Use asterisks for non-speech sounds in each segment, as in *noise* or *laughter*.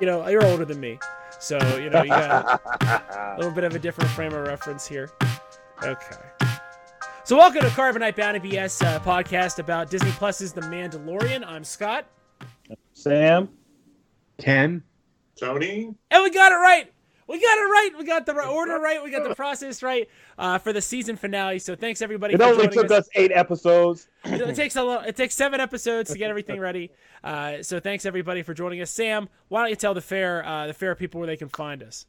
you know, you're older than me, so you know you got a *laughs* little bit of a different frame of reference here. Okay. So welcome to Carbonite Bounty BS uh, podcast about Disney Plus's The Mandalorian. I'm Scott, Sam, Ken, Tony. and we got it right. We got it right. We got the order right. We got the process right uh, for the season finale. So thanks everybody. it only took us eight episodes. it it takes a lo- it takes seven episodes to get everything ready. Uh, so thanks everybody for joining us. Sam, why don't you tell the fair uh, the fair people where they can find us?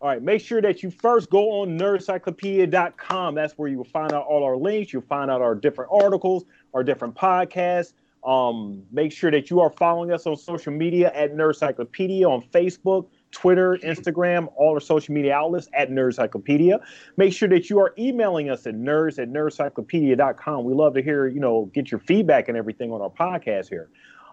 All right, make sure that you first go on nerdcyclopedia.com. That's where you will find out all our links. You'll find out our different articles, our different podcasts. Um, make sure that you are following us on social media at Nerdcyclopedia on Facebook, Twitter, Instagram, all our social media outlets at Nerdcyclopedia. Make sure that you are emailing us at nerds at nerdcyclopedia.com. We love to hear, you know, get your feedback and everything on our podcast here.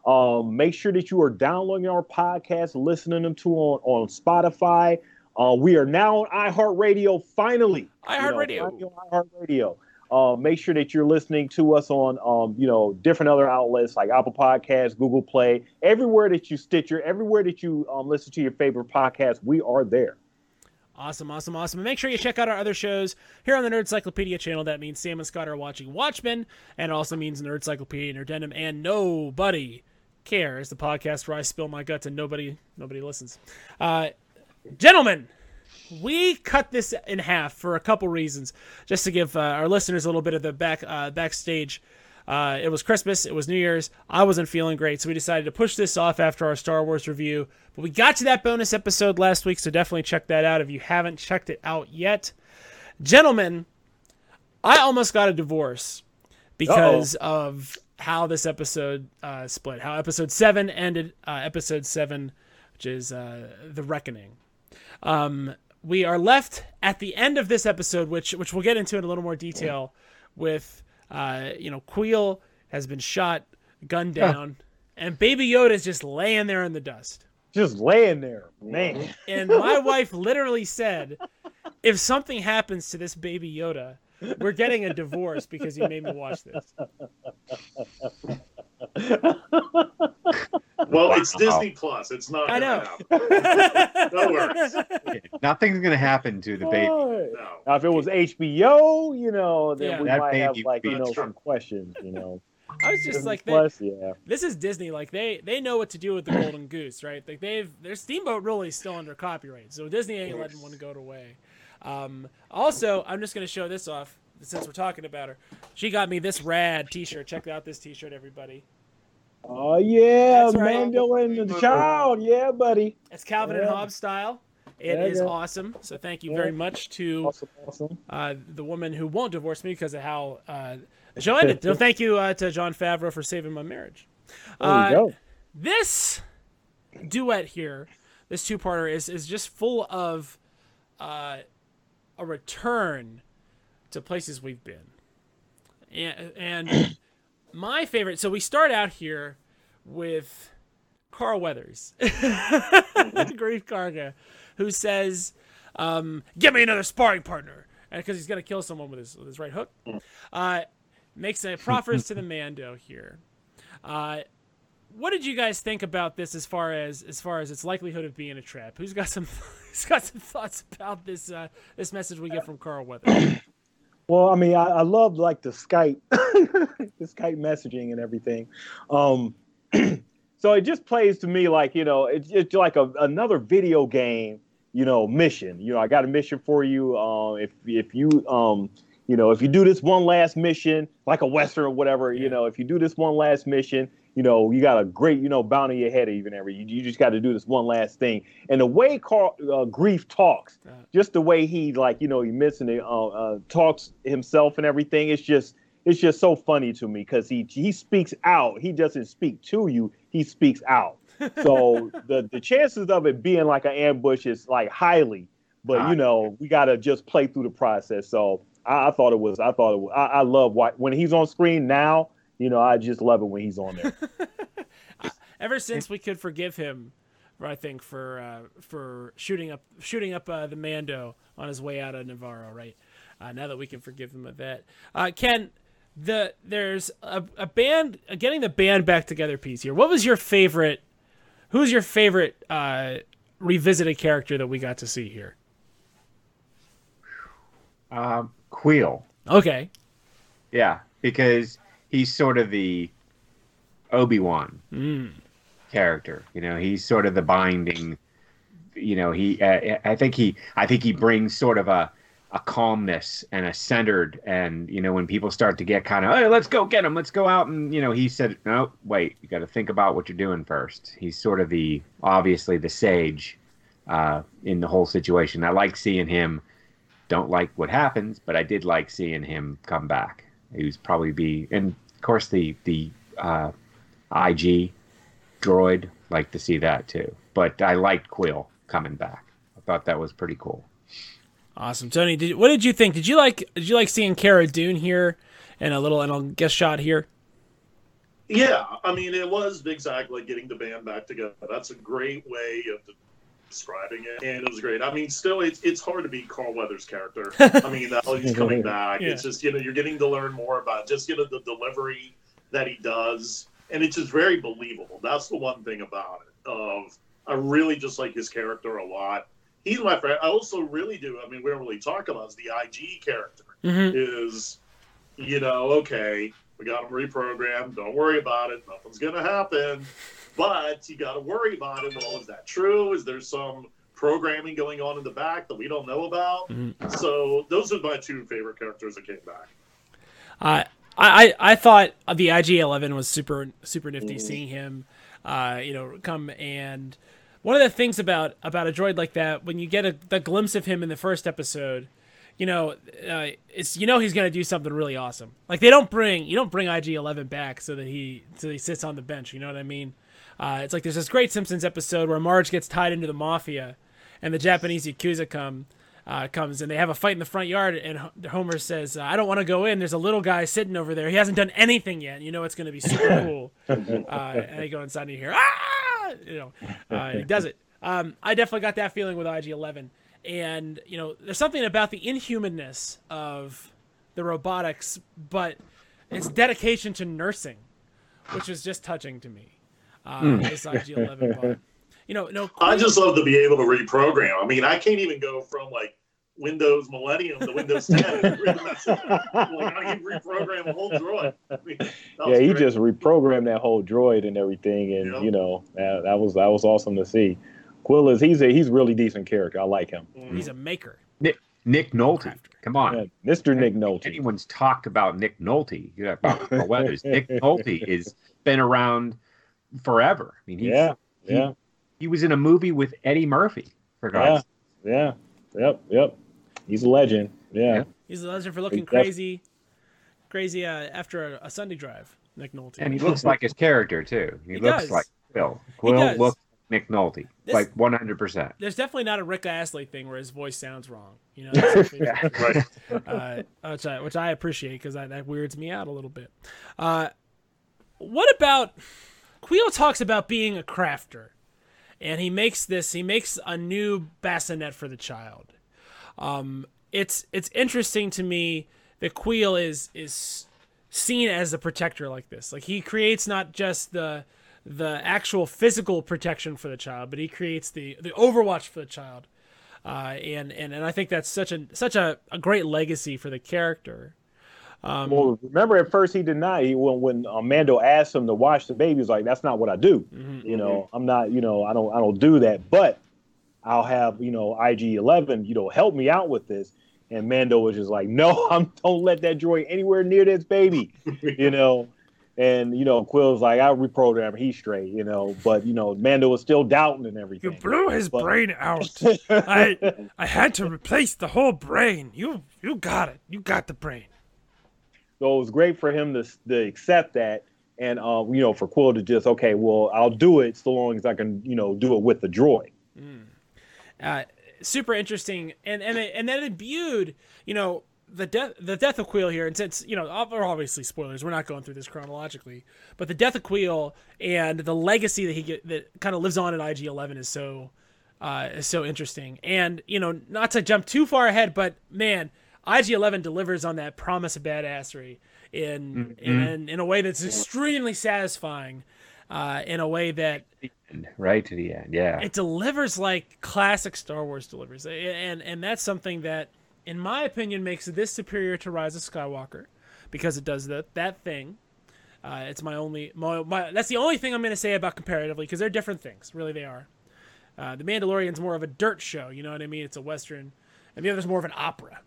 Um, make sure that you are downloading our podcast, listening them to on, on Spotify. Uh, we are now on iHeartRadio finally. iHeartRadio. You know, iHeartRadio. Uh, make sure that you're listening to us on, um, you know, different other outlets like Apple Podcasts, Google Play, everywhere that you Stitcher, everywhere that you um, listen to your favorite podcast, we are there. Awesome, awesome, awesome. And make sure you check out our other shows here on the Nerd Cyclopedia channel. That means Sam and Scott are watching Watchmen, and it also means Nerd Cyclopedia Nerdendum and Nobody Cares, the podcast where I spill my guts and nobody nobody listens. Uh, gentlemen, we cut this in half for a couple reasons, just to give uh, our listeners a little bit of the back uh, backstage. Uh, it was Christmas, it was New Year's. I wasn't feeling great, so we decided to push this off after our Star Wars review. But we got to that bonus episode last week, so definitely check that out if you haven't checked it out yet. Gentlemen, I almost got a divorce because of how this episode uh, split, how episode seven ended. Uh, episode seven, which is uh, the reckoning. Um, we are left at the end of this episode, which which we'll get into in a little more detail, with uh, you know Kuiil has been shot, gunned down, and Baby Yoda is just laying there in the dust. Just laying there, man. *laughs* And my wife literally said, "If something happens to this Baby Yoda, we're getting a divorce because you made me watch this." *laughs* Well, it's Disney Plus. It's not. I know. happen. *laughs* No worries. nothing's gonna happen to the baby. No. Now, if it was HBO, you know, then Yeah. we That might have like you know be- some questions, you know. I was just Disney like, they, Plus, yeah. this is Disney. Like they they know what to do with the Golden Goose, right? Like they've their Steamboat Willie is still under copyright, so Disney ain't letting one go away. Um, also, I'm just gonna show this off since we're talking about her. She got me this rad T-shirt. Check out this T-shirt, everybody. Oh yeah, That's right. Mando and the child, yeah, buddy. It's Calvin and Hobbes style. It Yeah, is yeah. awesome. So thank you Yeah. very much to Awesome, awesome. uh, the woman who won't divorce me because of how uh, the show ended. so thank you uh, to Jon Favreau for saving my marriage. There you Uh, go. this duet here, this two-parter is is just full of uh, a return to places we've been, and, and *clears throat* my favorite. So we start out here with Carl Weathers, *laughs* Greef Karga, who says, um, "Give me another sparring partner," because he's gonna kill someone with his with his right hook, uh, makes a proffers *laughs* to the Mando here. Uh, what did you guys think about this as far as as far as its likelihood of being a trap? Who's got some *laughs* who's got some thoughts about this uh, this message we get from Carl Weathers? Well, I mean, I, I love like the Skype, *laughs* the Skype messaging and everything. Um, *clears throat* so it just plays to me like you know, it's it's like a, another video game, you know, mission. You know, I got a mission for you. Um, if if you um, you know, if you do this one last mission, like a western or whatever, you know, if you do this one last mission, you know, you got a great, you know, bounty ahead of you and everything. You, you just got to do this one last thing. And the way Carl uh, Greef talks, just the way he like, you know, he missing it, uh, uh, talks himself and everything. It's just, it's just so funny to me because he he speaks out. He doesn't speak to you. He speaks out. So *laughs* the the chances of it being like an ambush is like highly. But you know, we got to just play through the process. So I, I thought it was. I thought it was. I, I love what when he's on screen now. You know, I just love it when he's on there. *laughs* Ever since we could forgive him, for, I think for uh, for shooting up shooting up uh, the Mando on his way out of Nevarro, right? Uh, now that we can forgive him of that, uh, Ken, the there's a, a band getting the band back together piece here. What was your favorite? who's your favorite uh, revisited character that we got to see here? Um, Kuiil. Okay. Yeah, because he's sort of the Obi Wan Mm. character. You know, he's sort of the binding. You know, he. Uh, I think he. I think he brings sort of a a calmness and a centered. And you know, when people start to get kind of, hey, let's go get him, let's go out, and you know, he said, no, wait, you got to think about what you're doing first. He's sort of the obviously the sage uh, in the whole situation. I like seeing him. Don't like what happens, but I did like seeing him come back. He was probably be, and course the the uh, IG droid. Like to see that too. But I liked Quill coming back. I thought that was pretty cool. Awesome, Tony. Did, what did you think? Did you like? Did you like seeing Cara Dune here, and a little and a guest shot here? Yeah, I mean, it was exactly getting the band back together. That's a great way of describing it, and it was great. I mean, still, it's it's hard to beat Carl Weathers' character. *laughs* I mean, that he's coming back. Yeah. It's just you know you're getting to learn more about just you know the delivery that he does, and it's just very believable. That's the one thing about it. Of I really just like his character a lot. He's my friend. I also really do. I mean, we don't really talk about is the IG character Mm-hmm. is, you know, okay, we got him reprogrammed. Don't worry about it. Nothing's going to happen. But you got to worry about it. Well, is that true? Is there some programming going on in the back that we don't know about? Mhm. So those are my two favorite characters that came back. Uh, I, I I thought the IG Eleven was super super nifty. Mhm. Seeing him, uh, you know, come and one of the things about about a droid like that, when you get a the glimpse of him in the first episode, you know, uh, it's you know he's gonna do something really awesome. Like they don't bring you don't bring IG Eleven back so that he so he sits on the bench. You know what I mean? Uh, it's like there's this great Simpsons episode where Marge gets tied into the mafia, and the Japanese yakuza come. Uh, comes and they have a fight in the front yard, and Ho- Homer says, uh, "I don't want to go in. There's a little guy sitting over there. He hasn't done anything yet. You know it's going to be super *laughs* cool." Uh, and I go inside and you hear, "Ah!" You know, uh, he does it. Um, I definitely got that feeling with IG-11, and you know, there's something about the inhumanness of the robotics, but its dedication to nursing, which is just touching to me. Uh, This IG-11 bot. You know, no. I just love to be able to reprogram. I mean, I can't even go from like Windows Millennium to Windows 10. *laughs* like, I can reprogram a whole droid. I mean, yeah, he great. just reprogrammed that whole droid and everything, and Yeah. you know that, that was that was awesome to see. Quill is he's a he's really decent character. I like him. Mhm. He's a maker. Nick Nick Nolte. Come on. Yeah, Mr. Nick Nolte. Anyone's talked about Nick Nolte, you know, about Carl Weathers. Nick *laughs* Nolte has been around forever. I mean, he's, Yeah, he, yeah, he was in a movie with Eddie Murphy. For God's yeah, yeah. Yep, yep. He's a legend. Yeah. Yeah. He's a legend for looking He's def- crazy, crazy uh, after a, a Sunday drive. Nick Nolte. And he looks like his character too. He, He looks does. like Quill. Quill looks like Nick Nolte, This- like one hundred percent. There's definitely not a Rick Astley thing where his voice sounds wrong. You know, *laughs* that's something, Right. uh, which I which I appreciate because that, that weirds me out a little bit. Uh, what about Kuiil talks about being a crafter, and he makes this he makes a new bassinet for the child. Um, it's it's interesting to me that Kuiil is is seen as a protector like this. Like he creates not just the the actual physical protection for the child, but he creates the the overwatch for the child. Uh, and, and and I think that's such a such a, a great legacy for the character. Um, Well, remember at first he denied he, when when uh, Mando asked him to wash the baby. He was like, "That's not what I do. mhm. You know, I'm not. You know, I don't. I don't do that. But I'll have you know IG-11. You know, help me out with this." And Mando was just like, "No, *laughs* I'm. Don't let that droid anywhere near this baby." *laughs* you know. And you know, Quill's like, "I reprogram. He's straight." You know, but you know, Mando was still doubting and everything. You blew his But- brain out. *laughs* I I had to replace the whole brain. You you got it. You got the brain. So it was great for him to, to accept that, and uh, you know, for Quill to just okay, well, I'll do it so long as I can, you know, do it with the droid. uh, super interesting, and and it, and then imbued, you know, the death the death of Kuiil here, and since you know, obviously spoilers, we're not going through this chronologically, but the death of Kuiil and the legacy that he get that kind of lives on at IG Eleven is so uh, is so interesting, and you know, not to jump too far ahead, but man, IG Eleven delivers on that promise of badassery in in in a way that's extremely satisfying. uh, in a way that right to the end. Yeah, it delivers like classic Star Wars delivers, and and that's something that, in my opinion, makes this superior to Rise of Skywalker, because it does that that thing. Uh, it's my only my, my, that's the only thing I'm going to say about comparatively because they're different things. Really, they are. Uh, the Mandalorian's more of a dirt show, you know what I mean? It's a western, and the other's more of an opera.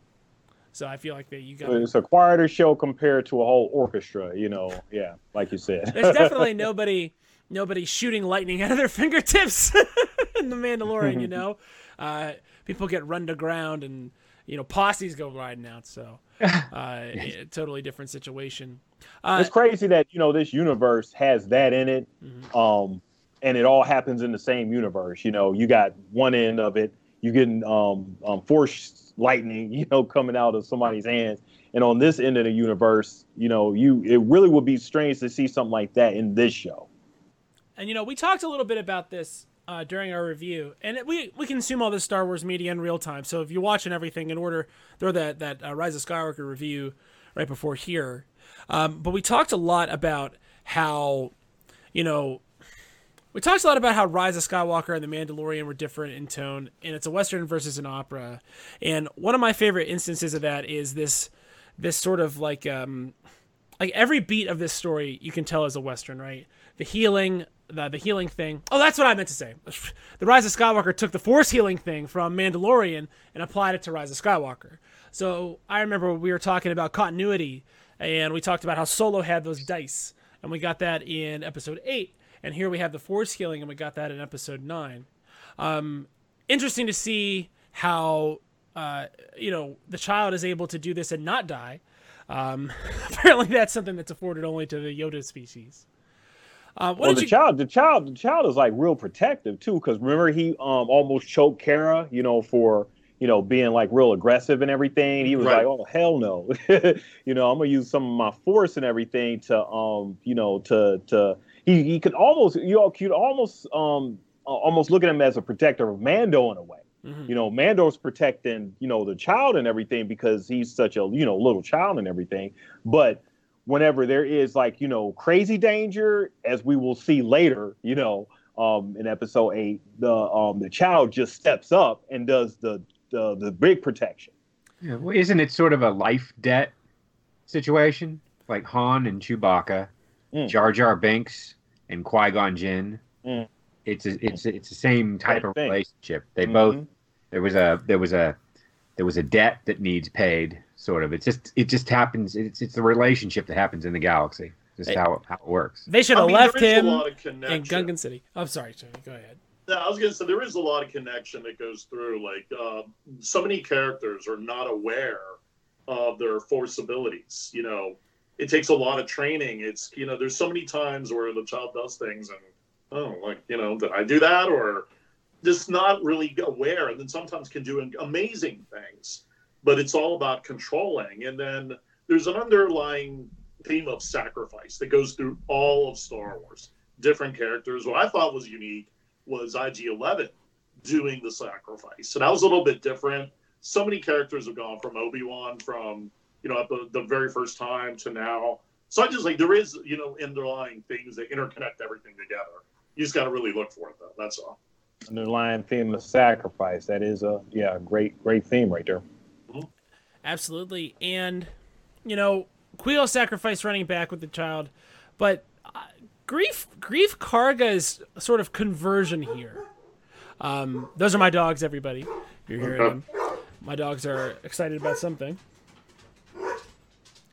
So I feel like that you got it's a quieter show compared to a whole orchestra. You know, yeah, like you said. There's definitely *laughs* nobody nobody shooting lightning out of their *laughs* fingertips *laughs* in the Mandalorian. You know, uh, people get run to ground and you know posses go riding out. So uh, totally different situation. Uh, it's crazy that you know this universe has that in it, mm-hmm. um, and it all happens in the same universe. You know, you got one end of it, you getting um, um, force lightning, *laughs* you know, coming out of somebody's hands. And on this end of the universe, you know, you it really would be strange to see something like that in this show. And you know, we talked a little bit about this uh, during our review, and we we consume all this Star Wars media in real time. So if you're watching everything in order, throw that that uh, Rise of Skywalker review right before here. Um, but we talked a lot about how, you know, we talked a lot about how Rise of Skywalker and The Mandalorian were different in tone, and it's a western versus an opera. And one of my favorite instances of that is this this sort of like um like every beat of this story you can tell is a western, right? The healing, the the healing thing. Oh, that's what I meant to say. *laughs* The Rise of Skywalker took the force healing thing from Mandalorian and applied it to Rise of Skywalker. So I remember we were talking about continuity, and we talked about how Solo had those dice, and we got that in episode eight and here we have the force healing, and we got that in episode nine. Um, interesting to see how uh, you know the child is able to do this and not die. Um, *laughs* apparently, that's something that's afforded only to the Yoda species. Uh, well, the you... child, the child, the child is like real protective too, because remember he um almost choked Cara, you know, for you know being like real aggressive and everything. He was right. like, oh hell no, *laughs* you know, I'm gonna use some of my force and everything to um you know to to he he could almost you all could almost um almost look at him as a protector of Mando in a way. Mm-hmm. You know, Mando's protecting you know the child and everything because he's such a you know little child and everything. But whenever there is like you know crazy danger, as we will see later, you know, um, in episode eight, the um the child just steps up and does the the, the big protection. Yeah, well, isn't it sort of a life debt situation like Han and Chewbacca? Mm. Jar Jar Binks and Qui Gon Jinn. Mm. It's a, it's a, it's the same type of relationship. They mm-hmm. both there was a there was a there was a debt that needs paid. Sort of. It's just it just happens. It's it's the relationship that happens in the galaxy. Just how it, how it works. They should have I mean, left him in Gungan City. I'm oh, sorry, Tony. Go ahead. Yeah, I was gonna say there is a lot of connection that goes through. Like uh, so many characters are not aware of their force abilities. You know, it takes a lot of training. It's you know, there's so many times where the child does things and oh, like you know, did I do that or just not really aware, and then sometimes can do amazing things. But it's all about controlling, and then there's an underlying theme of sacrifice that goes through all of Star Wars. Different characters. What I thought was unique was IG-11 doing the sacrifice, so that was a little bit different. So many characters have gone from Obi Wan, from you know, at the, the very first time to now. So I just like there is, you know, underlying things that interconnect everything together. You just got to really look for it, though. That's all. Underlying theme of sacrifice. That is a yeah, great great theme right there. Mm-hmm. Absolutely, and you know, Kuiil sacrifice running back with the child, but uh, grief Greef Karga's sort of conversion here. Um, those are my dogs, everybody. You're hearing them. My dogs are excited about something.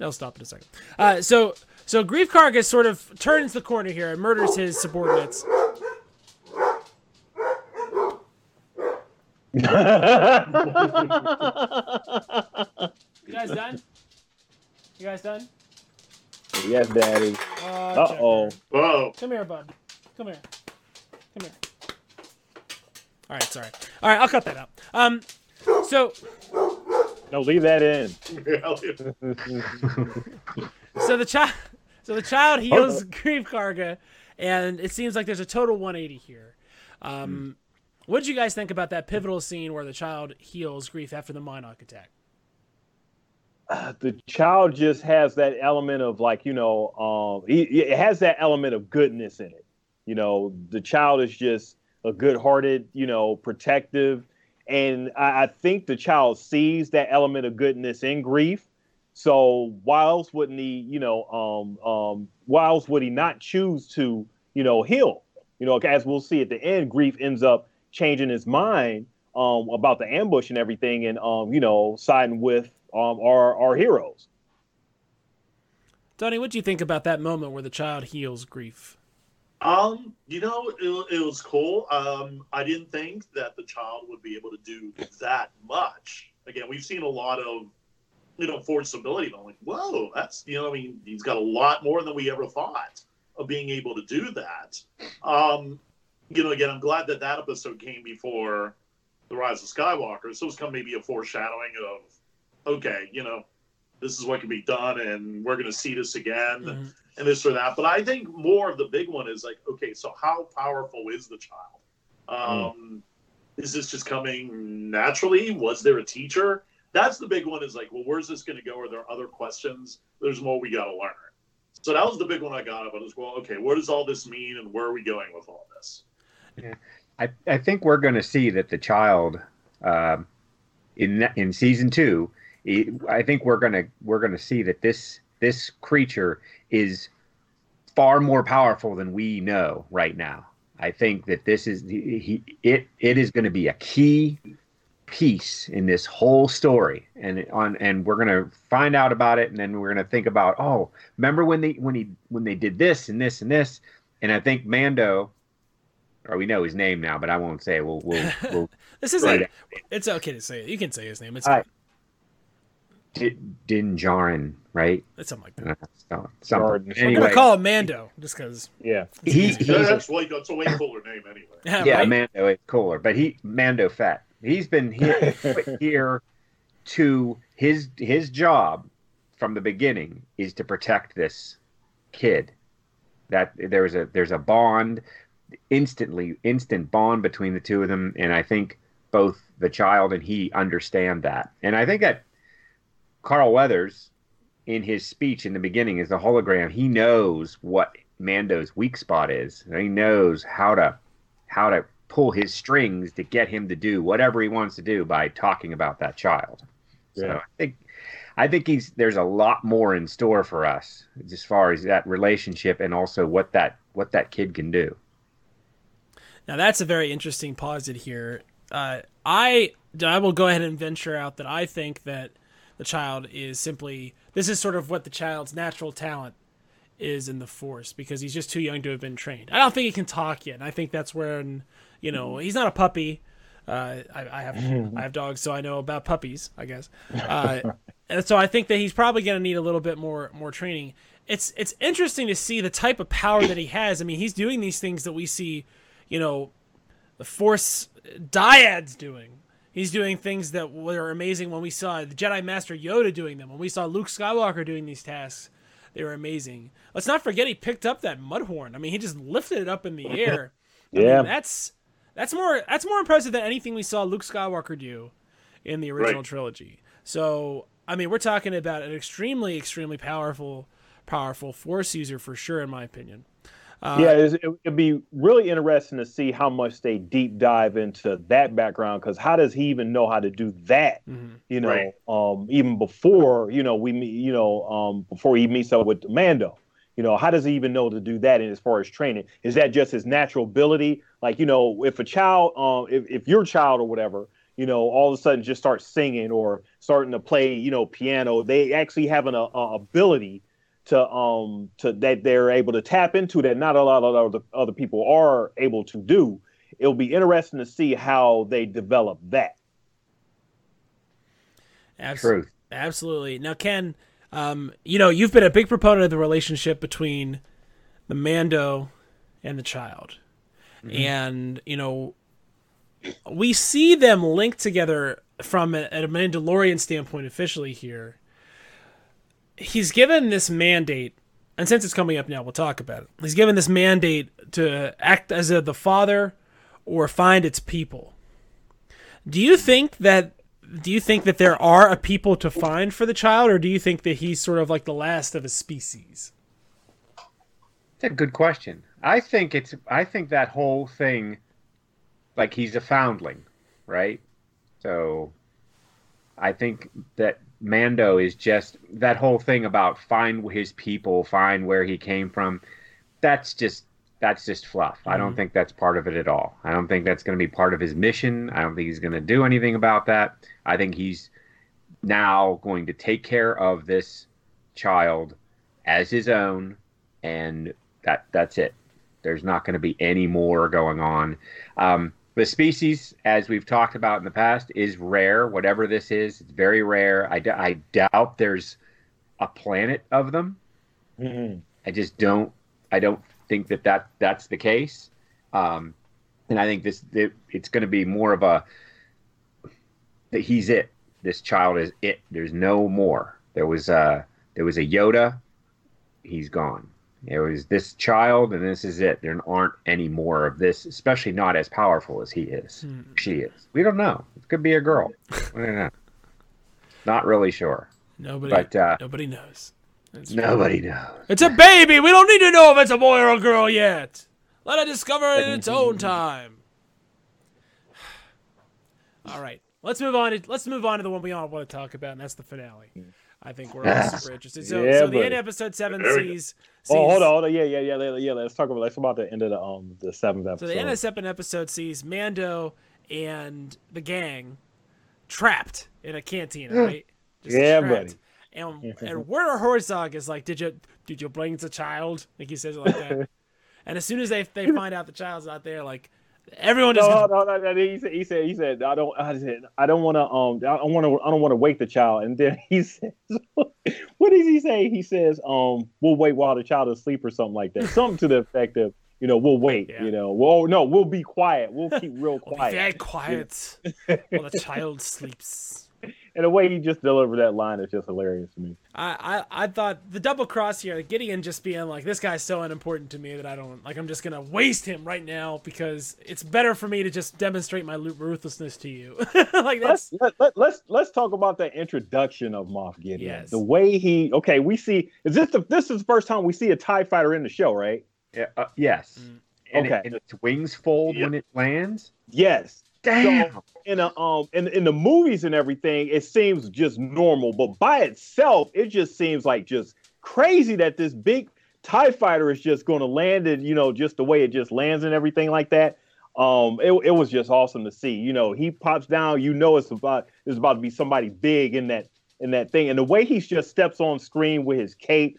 I'll stop in a second. Uh, so so Greef Karga sort of turns the corner here and murders his subordinates. *laughs* you guys done? You guys done? Yes, Daddy. Uh oh. Whoa. Come here, bud. Come here. Come here. All right, sorry. All right, I'll cut that out. Um, so no, leave that in. *laughs* so the child, so the child heals Greef Karga, and it seems like there's a total 180 here. Um, mm. What did you guys think about that pivotal scene where the child heals Greef after the Mynock attack? Uh, the child just has that element of like you know, um, he, it has that element of goodness in it. You know, the child is just a good-hearted, you know, protective, and I, I think the child sees that element of goodness in Greef. So why else wouldn't he, you know, um, um, why else would he not choose to, you know, heal? You know, as we'll see at the end, Greef ends up changing his mind um, about the ambush and everything, and um, you know, siding with um, our our heroes. Tony, what do you think about that moment where the child heals Greef? Um, you know, it, it was cool. Um, I didn't think that the child would be able to do that much. Again, we've seen a lot of, you know, force ability. And I'm like, whoa, that's, you know, I mean, he's got a lot more than we ever thought of being able to do that. Um, you know, again, I'm glad that that episode came before the Rise of Skywalker. So it's kind of maybe a foreshadowing of, okay, you know, this is what can be done, and we're going to see this again, mm-hmm. And this or that. But I think more of the big one is like, okay, so how powerful is the child? Mm. Um, mm. Is this just coming naturally? Was there a teacher? That's the big one. Is like, well, where's this going to go? Are there other questions? There's more we got to learn. So that was the big one I got about as well. Okay, what does all this mean, and where are we going with all this? Yeah. I, I think we're going to see that the child uh, in in season two I think we're gonna we're gonna see that this this creature is far more powerful than we know right now. I think that this is he it it is going to be a key piece in this whole story, and on and we're going to find out about it, and then we're going to think about oh, remember when they when he when they did this and this and this, and I think Mando, or we know his name now, but I won't say it. We'll we'll, we'll *laughs* this is like it's okay to say it. You can say his name. It's Din Djarin, right? It's something like that. Uh, something. Anyway, We're gonna call him Mando just because. Yeah, he, he that's, way, that's a way cooler name anyway. *laughs* Yeah, yeah right? Mando is cooler, but he Mando Fett. He's been here, *laughs* here to his his job from the beginning is to protect this kid. That there's a there's a bond, instantly instant bond between the two of them, and I think both the child and he understand that, and I think that Carl Weathers, in his speech in the beginning, is the hologram. He knows what Mando's weak spot is. He knows how to how to pull his strings to get him to do whatever he wants to do by talking about that child. Yeah. So I think I think he's there's a lot more in store for us as far as that relationship and also what that what that kid can do. Now that's a very interesting posit here. Uh, I I will go ahead and venture out that I think that the child is simply this is sort of what the child's natural talent is in the force because he's just too young to have been trained. I don't think he can talk yet. And I think that's when you know he's not a puppy. Uh, I, I, have I have dogs, so I know about puppies. I guess, uh, *laughs* and so I think that he's probably going to need a little bit more more training. It's it's interesting to see the type of power that he has. I mean, he's doing these things that we see, you know, the Force dyads doing He's doing things that were amazing when we saw the Jedi Master Yoda doing them. When we saw Luke Skywalker doing these tasks, they were amazing. Let's not forget he picked up that mud horn. I mean, he just lifted it up in the air. *laughs* yeah, mean, that's that's more that's more impressive than anything we saw Luke Skywalker do in the original right. trilogy. So, I mean, we're talking about an extremely, extremely powerful, powerful Force user for sure, in my opinion. Uh, yeah, it, would be really interesting to see how much they deep dive into that background because how does he even know how to do that? Mm-hmm. You know, right. um, even before you know we meet, you know, um, before he meets up with Mando. You know, how does he even know to do that? And as far as training, is that just his natural ability? Like, you know, if a child, um, if, if your child or whatever, you know, all of a sudden just starts singing or starting to play, you know, piano, they actually have an a, a ability to um to that they're able to tap into that not a lot of other, other people are able to do. It'll be interesting to see how they develop that. Absolutely absolutely. Now ken um you know you've been a big proponent of the relationship between the mando and the child. Mm-hmm. and you know we see them linked together from a, a mandalorian standpoint officially here he's given this mandate, and since it's coming up now, we'll talk about it. He's given this mandate to act as a, the father or find its people. Do you think that? Do you think that there are a people to find for the child, or do you think that he's sort of like the last of a species? That's a good question. I think it's. I think that whole thing, like he's a foundling, right? So, I think that Mando is just that whole thing about find his people, find where he came from. That's just that's just fluff. I don't Mhm. think that's part of it at all. I don't think that's going to be part of his mission. I don't think he's going to do anything about that. I think he's now going to take care of this child as his own, and that that's it. There's not going to be any more going on. Um, the species, as we've talked about in the past, is rare. Whatever this is, it's very rare. I, d- I doubt there's a planet of them. Mhm. I just don't. I don't think that, that that's the case. Um, and I think this it, it's going to be more of a that he's it. This child is it. There's no more. There was a there was a Yoda. He's gone. There was this child, and this is it. There aren't any more of this, especially not as powerful as he is. Hmm. She is. We don't know. It could be a girl. We don't know. Not really sure. Nobody, But uh, nobody knows. That's nobody knows. It's a baby. We don't need to know if it's a boy or a girl yet. Let it discover it in its own time. *sighs* All right, let's move on. To, let's move on to the one we all want to talk about, and that's the finale. I think we're all super interested. So, Yeah, so the end of episode seven There we go. sees. Oh, hold on, hold on. Yeah, yeah, yeah, yeah. yeah. Let's talk about. Let's talk about the end of the um the seventh episode. So the end of the second episode sees Mando and the gang trapped in a cantina, right? Just Yeah, trapped. buddy. And *laughs* and Werner Herzog is like, "Did you did you bring the child?" Like he says it like that. *laughs* and as soon as they they find out the child's not there, like everyone just No, no, no, no, He said, he said, he said, I don't, I said, I don't want to, um, I don't want to, I don't want to wake the child. And then *laughs* he says, *laughs* what does he say? He says, um, we'll wait while the child is asleep or something like that. Something to the effect of, you know, we'll wait. Yeah. You know, well, no, we'll be quiet. We'll keep real *laughs* "Be quiet. very quiet while the child sleeps." And the way he just delivered that line is just hilarious to me. I, I I thought the double cross here, Gideon just being like, this guy's so unimportant to me that I don't like. I'm just gonna waste him right now because it's better for me to just demonstrate my ruthlessness to you. *laughs* like that's let's let, let, let's let's talk about the introduction of Moff Gideon. Yes. The way he okay, we see is this the this is the first time we see a TIE fighter in the show, right? Yeah, uh, yes. Mm. And, Okay. it, and its wings fold Yep. when it lands. Yes. Damn. in a um in in the movies and everything, it seems just normal, but by itself, it just seems like just crazy that this big TIE fighter is just going to land and you know just the way it just lands and everything like that. Um, it, it was just awesome to see. You know, he pops down, you know it's about it's about to be somebody big in that in that thing, and the way he just steps on screen with his cape.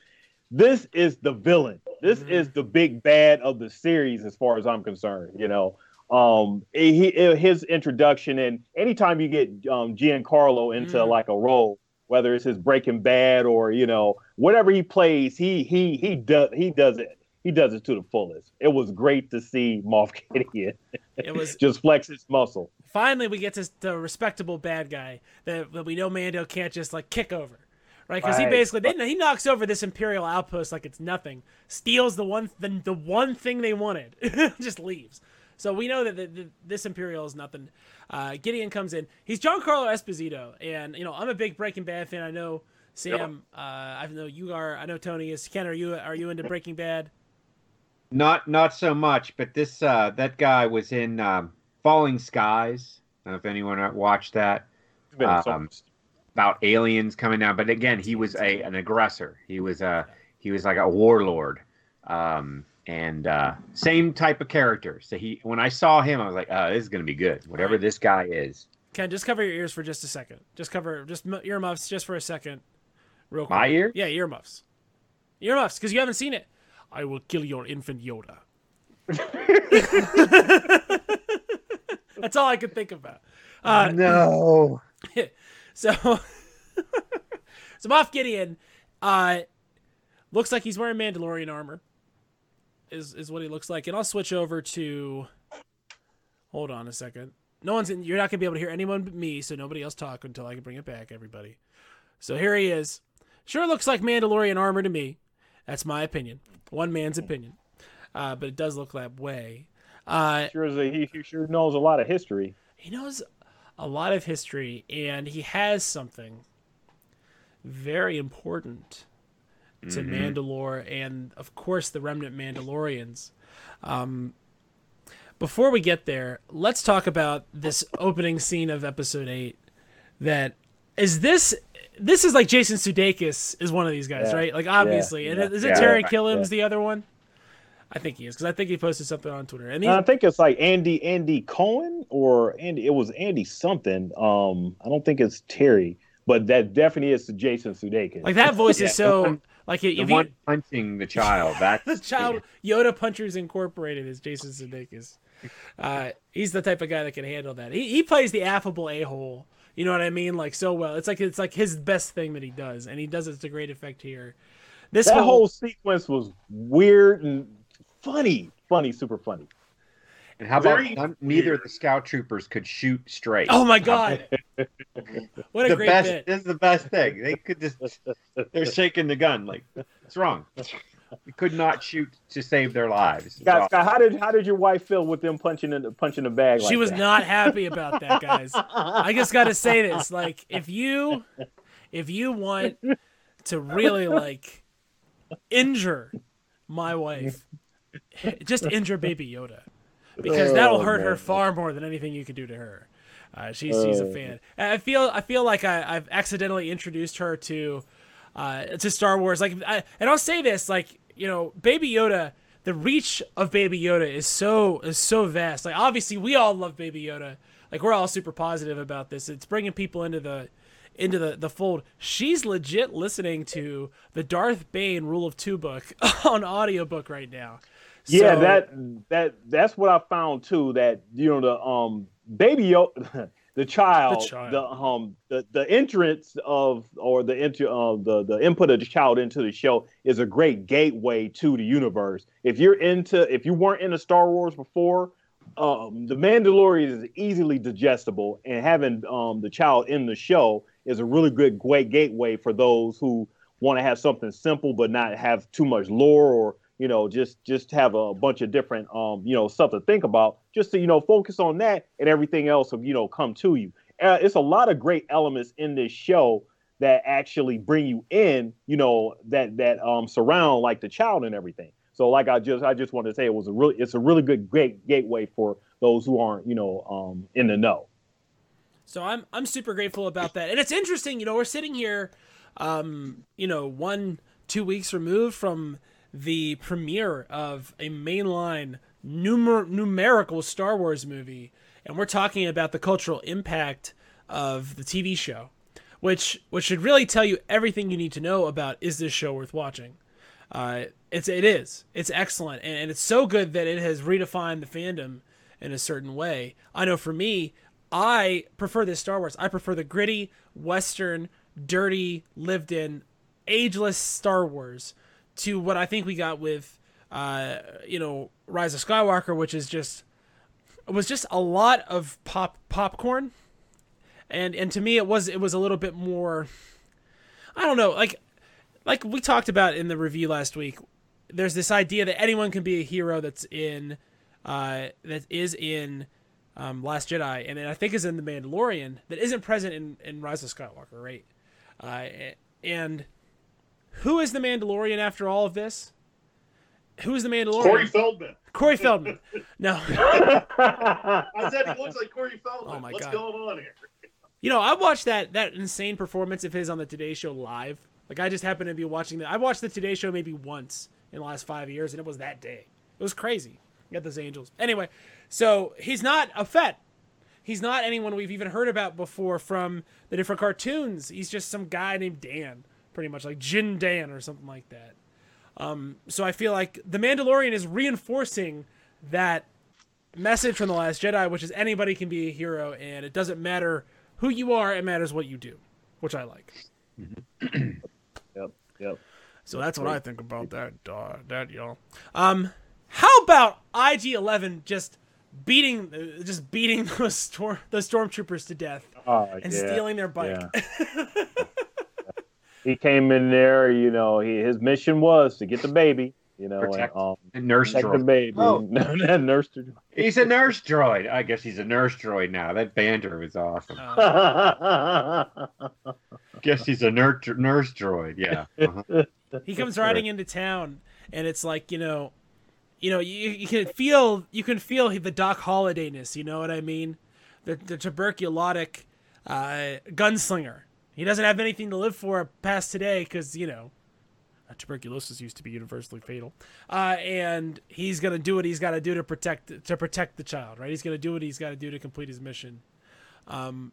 This is the villain. This Mhm. is the big bad of the series, as far as I'm concerned. You know, um he his introduction and anytime you get um Giancarlo into Mm. like a role whether it's his Breaking Bad or you know whatever he plays he he he does he does it he does it to the fullest it was great to see Moff *laughs* Gideon it was *laughs* just flex his muscle finally we get to the respectable bad guy that, that we know Mando can't just like kick over. Right, because he basically they, he knocks over this imperial outpost like it's nothing, steals the one the, the one thing they wanted, *laughs* just leaves. So we know that the, the, this imperial is nothing. Uh, Gideon comes in. He's Giancarlo Esposito, and you know I'm a big Breaking Bad fan. I know Sam. Uh, I know you are. I know Tony is. Ken, are you are you into Breaking Bad? Not not so much, but this uh, that guy was in um, Falling Skies. I don't know if anyone watched that It's been Um, about aliens coming down. But again, he was a an aggressor. He was a he was like a warlord, um, and uh, same type of character. So he when I saw him, I was like, oh, this is gonna be good. Whatever Right. this guy is. Ken, just cover your ears for just a second. Just cover just m- earmuffs just for a second, real quick. My ear? Yeah, earmuffs. Earmuffs, because you haven't seen it. I will kill your infant Yoda. *laughs* That's all I could think about. Uh, no. *laughs* so, *laughs* so Moff Gideon uh, looks like he's wearing Mandalorian armor. Is is what he looks like, and I'll switch over to. Hold on a second. No one's in. You're not gonna be able to hear anyone but me, so nobody else talk until I can bring it back. Everybody. So here he is. Sure looks like Mandalorian armor to me. That's my opinion. One man's opinion. Uh, but it does look that way. Uh, sure is a, he, he sure knows a lot of history he knows a lot of history and he has something very important to Mhm. Mandalore and of course the remnant Mandalorians. Um, before we get there, let's talk about this opening scene of episode eight. That is this. This is like Jason Sudeikis is one of these guys, Yeah. right? Like obviously, and is it yeah, Terry right, Killam's yeah. the other one? I think he is because I think he posted something on Twitter. And And I think it's like Andy Andy Cohen or Andy. It was Andy something. Um, I don't think it's Terry, but that definitely is Jason Sudeikis. like that voice Yeah, is so the *laughs* one- like The if you, one punching the child. *laughs* That's the child Yoda Punchers Incorporated is Jason Sudeikis. Uh, he's the type of guy that can handle that. He he plays the affable a hole. You know what I mean? Like so well. It's like it's like his best thing that he does, and he does it to great effect here. This that whole, whole sequence was weird and funny, funny, super funny. And how about none, neither of the scout troopers could shoot straight? oh my *laughs* god, what a the great best. bit! This is the best thing. They could just. They're shaking the gun like, it's wrong? We could not shoot to save their lives. Scott, Scott, how did how did your wife feel with them punching in the punching the bag? She like was that? not happy about that, guys. I just got to *laughs* say this: like, if you, if you want to really like injure my wife, just injure Baby Yoda, because that'll Oh, hurt her far more than anything you could do to her. Uh, she's she's a Oh. fan. I feel I feel like I, I've accidentally introduced her to uh, to Star Wars. Like, I, and I'll say this: like, you know, Baby Yoda. The reach of Baby Yoda is so is so vast. Like, obviously, we all love Baby Yoda. Like, we're all super positive about this. It's bringing people into the into the, the fold. She's legit listening to the Darth Bane Rule of Two book *laughs* on audiobook right now. Yeah, So- that that that's what I found too. That you know the um baby Yoda, *laughs* the child, The child. the um the the entrance of or the enter uh, the the input of the child into the show is a great gateway to the universe. If you're into if you weren't into Star Wars before, um, the Mandalorian is easily digestible, and having um the child in the show is a really good great gateway for those who want to have something simple but not have too much lore or you know just just have a bunch of different um you know stuff to think about just to you know focus on that and everything else will you know come to you. Uh, it's a lot of great elements in this show that actually bring you in you know that that um surround like the child and everything. So like i just i just wanted to say it was a really it's a really good great gateway for those who aren't you know um in the know. So I'm I'm super grateful about that. And it's interesting, you know, we're sitting here um, you know, one two weeks removed from the premiere of a mainline numer- numerical Star Wars movie, and we're talking about the cultural impact of the TV show, which which should really tell you everything you need to know about is this show worth watching. Uh, it's it is it's excellent and, and it's so good that it has redefined the fandom in a certain way. I know for me, I prefer this Star Wars. I prefer the gritty, western, dirty, lived in, ageless Star Wars to what I think we got with, uh, you know, Rise of Skywalker, which is just it was just a lot of pop popcorn, and and to me it was it was a little bit more. I don't know, like like we talked about in the review last week. There's this idea that anyone can be a hero that's in, uh, that is in um, Last Jedi, and I think is in The Mandalorian that isn't present in, in Rise of Skywalker, right? Uh, and who is the Mandalorian after all of this? Who is the Mandalorian? Corey Feldman. Corey Feldman. *laughs* No, I said he looks like Corey Feldman. Oh my What's God. going on here? you know I watched that that insane performance of his on the Today Show live. Like I just happened to be watching that. I watched the Today Show maybe once in the last five years, and it was that day. It was crazy. You got those angels. Anyway, so he's not a Fett. He's not anyone we've even heard about before from the different cartoons. He's just some guy named Dan, pretty much like Jin Dan or something like that. Um, so I feel like the Mandalorian is reinforcing that message from the Last Jedi, which is anybody can be a hero, and it doesn't matter who you are; it matters what you do, which I like. *clears throat* yep yep So that's what I think about that, uh, that y'all. Um, how about IG Eleven just beating, uh, just beating *laughs* those storm, those stormtroopers to death Oh, and yeah, stealing their bike? yeah. *laughs* he came in there you know he, his mission was to get the baby you know Protect and, um And nurse protect the droid. baby Oh. *laughs* nurse the He's a nurse droid. I guess he's a nurse droid now. That banter was awesome. Uh, *laughs* Guess he's a nurse nurse droid. Yeah. Uh-huh. he comes riding into town, and it's like you know, you know, you, you can feel you can feel the Doc Hollidayness. You know what I mean? The the tuberculotic uh, gunslinger. He doesn't have anything to live for past today because you know tuberculosis used to be universally fatal, uh, and he's gonna do what he's got to do to protect to protect the child. Right? He's gonna do what he's got to do to complete his mission. Um,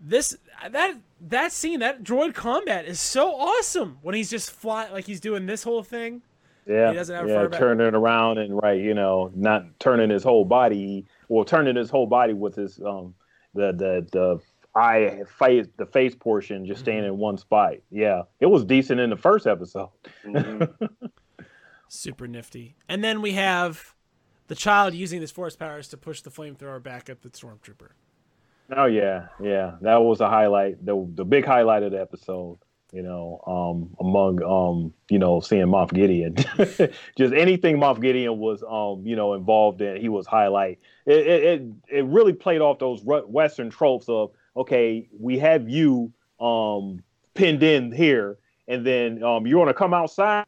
this that that scene that droid combat is so awesome when he's just fly like he's doing this whole thing. Yeah, He doesn't have yeah, turning around and right, you know, not turning his whole body, well, turning his whole body with his um the the the eye face the face portion just staying Mm-hmm. in one spot. Yeah, it was decent in the first episode. Mhm. *laughs* Super nifty. And then we have the child using his force powers to push the flamethrower back at the stormtrooper. Oh yeah, yeah, that was a highlight, the the big highlight of the episode. You know, um, among um, you know, seeing Moff Gideon, *laughs* just anything Moff Gideon was um, you know, involved in, he was highlight. It it it, it really played off those Western tropes of okay, we have you um pinned in here, and then um you want to come outside,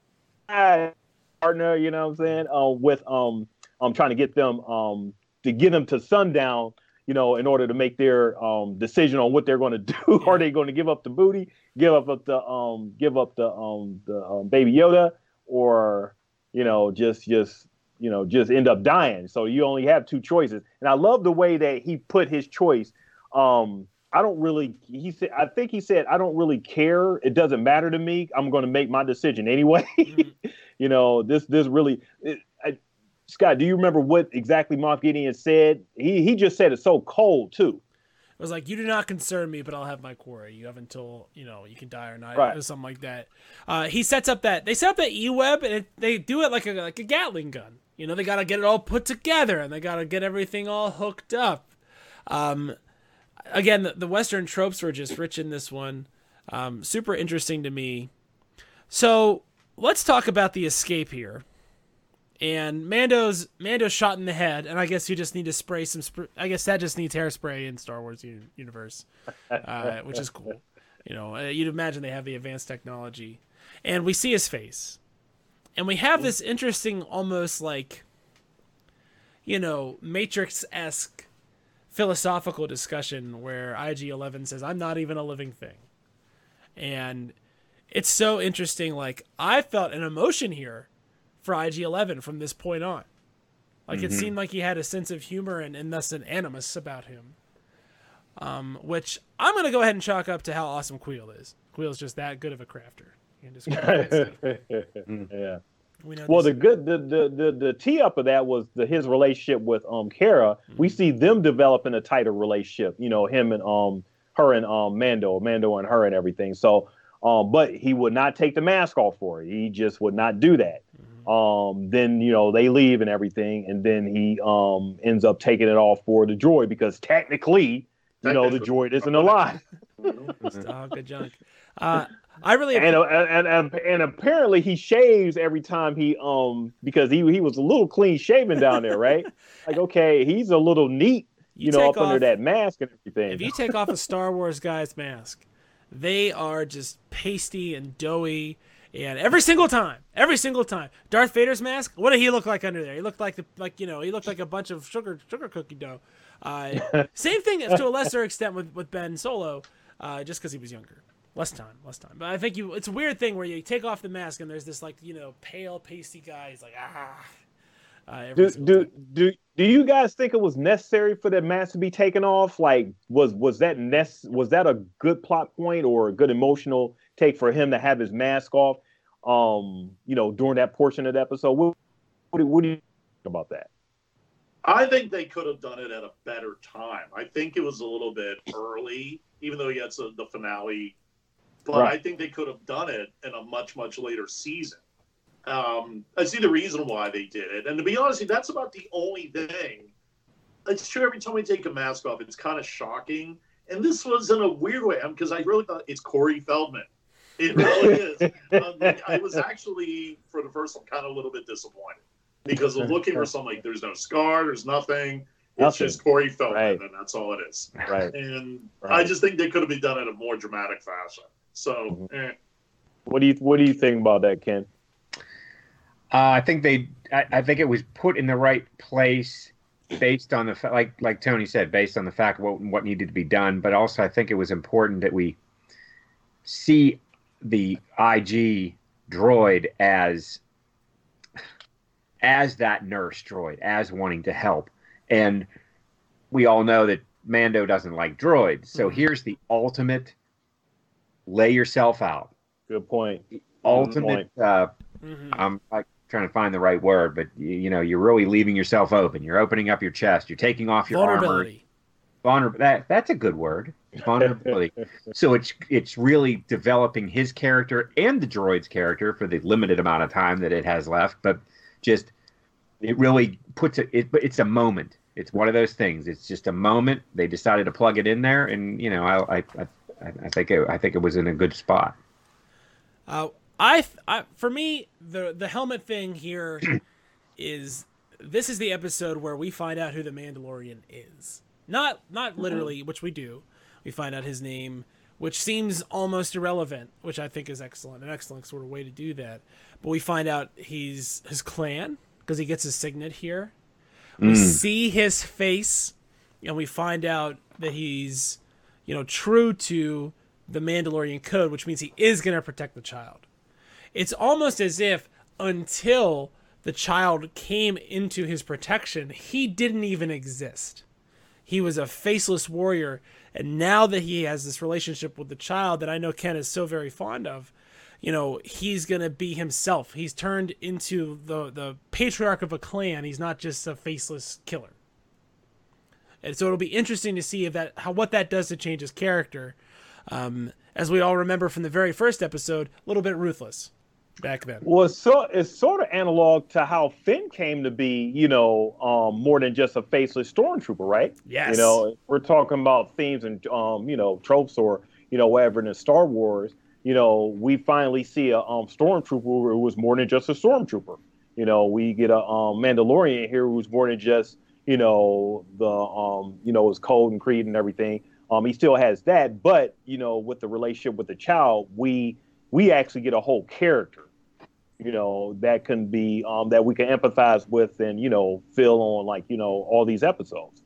partner. You know what I'm saying? Um, with um, I'm trying to get them um to get them to sundown you know, in order to make their um, decision on what they're going *laughs* to do. Are they going to give up the booty, give up the um, give up the um, the um, baby Yoda, or you know, just just you know, just end up dying? So you only have two choices. And I love the way that he put his choice. Um, I don't really. He said. I think he said, "I don't really care. It doesn't matter to me. I'm going to make my decision anyway." *laughs* Mhm. you know, this this really. It, I, Scott, do you remember what exactly Moff Gideon said? He he just said it so cold too. It was like, "You do not concern me, but I'll have my quarry. You have until you know you can die or not, Right. or something like that." Uh, he sets up that they set up that E web, and it, they do it like a like a Gatling gun. You know, they got to get it all put together, and they got to get everything all hooked up. Um, again, the, the Western tropes were just rich in this one. Um, super interesting to me. So let's talk about the escape here. And Mando's Mando's shot in the head, and I guess you just need to spray some. Sp- I guess that just needs hairspray in Star Wars uni- universe, uh, which is cool. You know, uh, you'd imagine they have the advanced technology, and we see his face, and we have this interesting, almost like, you know, Matrix esque philosophical discussion where IG Eleven says, "I'm not even a living thing," and it's so interesting. Like I felt an emotion here for IG Eleven from this point on. Like it seemed like he had a sense of humor and, and thus an animus about him. Um, which I'm gonna go ahead and chalk up to how awesome Kuiil is. Kuiil's just that good of a crafter. You can just- *laughs* yeah. We know Well, the good the the the, the tee up of that was the his relationship with um Cara. We see them developing a tighter relationship. You know, him and um her and um Mando, Mando and her and everything. So, um, but he would not take the mask off for her. He just would not do that. Um, then you know they leave and everything, and then he um ends up taking it off for the droid because technically, you know, the droid isn't alive. It's a hunk of junk. Uh, I really and, and and and apparently he shaves every time he um because he he was a little clean shaven down there, right? *laughs* like okay, he's a little neat, you, know, take up under that mask and everything. If you take off a Star Wars guy's mask, they are just pasty and doughy. And every single time, every single time, Darth Vader's mask. What did he look like under there? He looked like the like you know he looked like a bunch of sugar sugar cookie dough. Uh, *laughs* same thing to a lesser extent with with Ben Solo, uh, just because he was younger, less time, less time. But I think you it's a weird thing where you take off the mask and there's this like you know pale pasty guy. He's like ah. Uh, do, do time. do do you guys think it was necessary for that mask to be taken off? Like, was was that nec- was that a good plot point or a good emotional take for him to have his mask off? Um, you know, during that portion of the episode. What what, do- what do you think about that? I think they could have done it at a better time. I think it was a little bit early, even though he gets the the finale. But Right. I think they could have done it in a much, much later season. Um, I see the reason why they did it. And to be honest, that's about the only thing. It's true, every time we take a mask off, it's kind of shocking. And this was in a weird way, because I really thought it's Corey Feldman. It really is. *laughs* Um, I was actually, for the first one, kind of a little bit disappointed because of looking for something like there's no scar, there's nothing. It's Nothing. just Corey Feldman, Right. and that's all it is. Right. And I just think they could have been done in a more dramatic fashion. So, Mm-hmm. eh. What do you What do you think about that, Ken? Uh, I think they. I, I, think it was put in the right place based on the fa- like like Tony said, based on the fact of what what needed to be done. But also, I think it was important that we see the IG droid as as that nurse droid, as wanting to help. And we all know that Mando doesn't like droids. So mm-hmm. here's the ultimate lay yourself out. Good point. ultimate point. Uh, mm-hmm. I'm like trying to find the right word, but you, you, know, you're really leaving yourself open. You're opening up your chest. You're taking off your armor. Vulnerability. That that's a good word. *laughs* Vulnerability. so it's it's really developing his character and the droid's character for the limited amount of time that it has left, but just it really puts it, it it's a moment it's one of those things it's just a moment they decided to plug it in there and you know i i i, I think it, i think it was in a good spot uh, I, I for me the the helmet thing here *clears throat* is this is the episode where we find out who the mandalorian is not not mm-hmm. literally which we do we find out his name which seems almost irrelevant, which I think is excellent, an excellent sort of way to do that. But we find out he's his clan because he gets his signet here. Mm. We see his face, and we find out that he's, you know, true to the Mandalorian code, which means he is going to protect the child. It's almost as if until the child came into his protection, he didn't even exist. He was a faceless warrior and now that he has this relationship with the child that I know Ken is so very fond of, you know, he's going to be himself. He's turned into the the patriarch of a clan. He's not just a faceless killer. And so it'll be interesting to see if that how what that does to change his character. Um, as we all remember from the very first episode, a little bit ruthless back then. Well, it's, so, it's sort of analog to how Finn came to be, you know, um, more than just a faceless stormtrooper, right? Yes. You know, we're talking about themes and, um, you know, tropes or, you know, whatever in Star Wars. You know, we finally see a um, stormtrooper who was more than just a stormtrooper. You know, we get a um, Mandalorian here who's more than just, you know, the, um, you know, his code and creed and everything. Um, he still has that, but you know, with the relationship with the child, we we actually get a whole character you know, that can be um, that we can empathize with and you know feel on like you know all these episodes.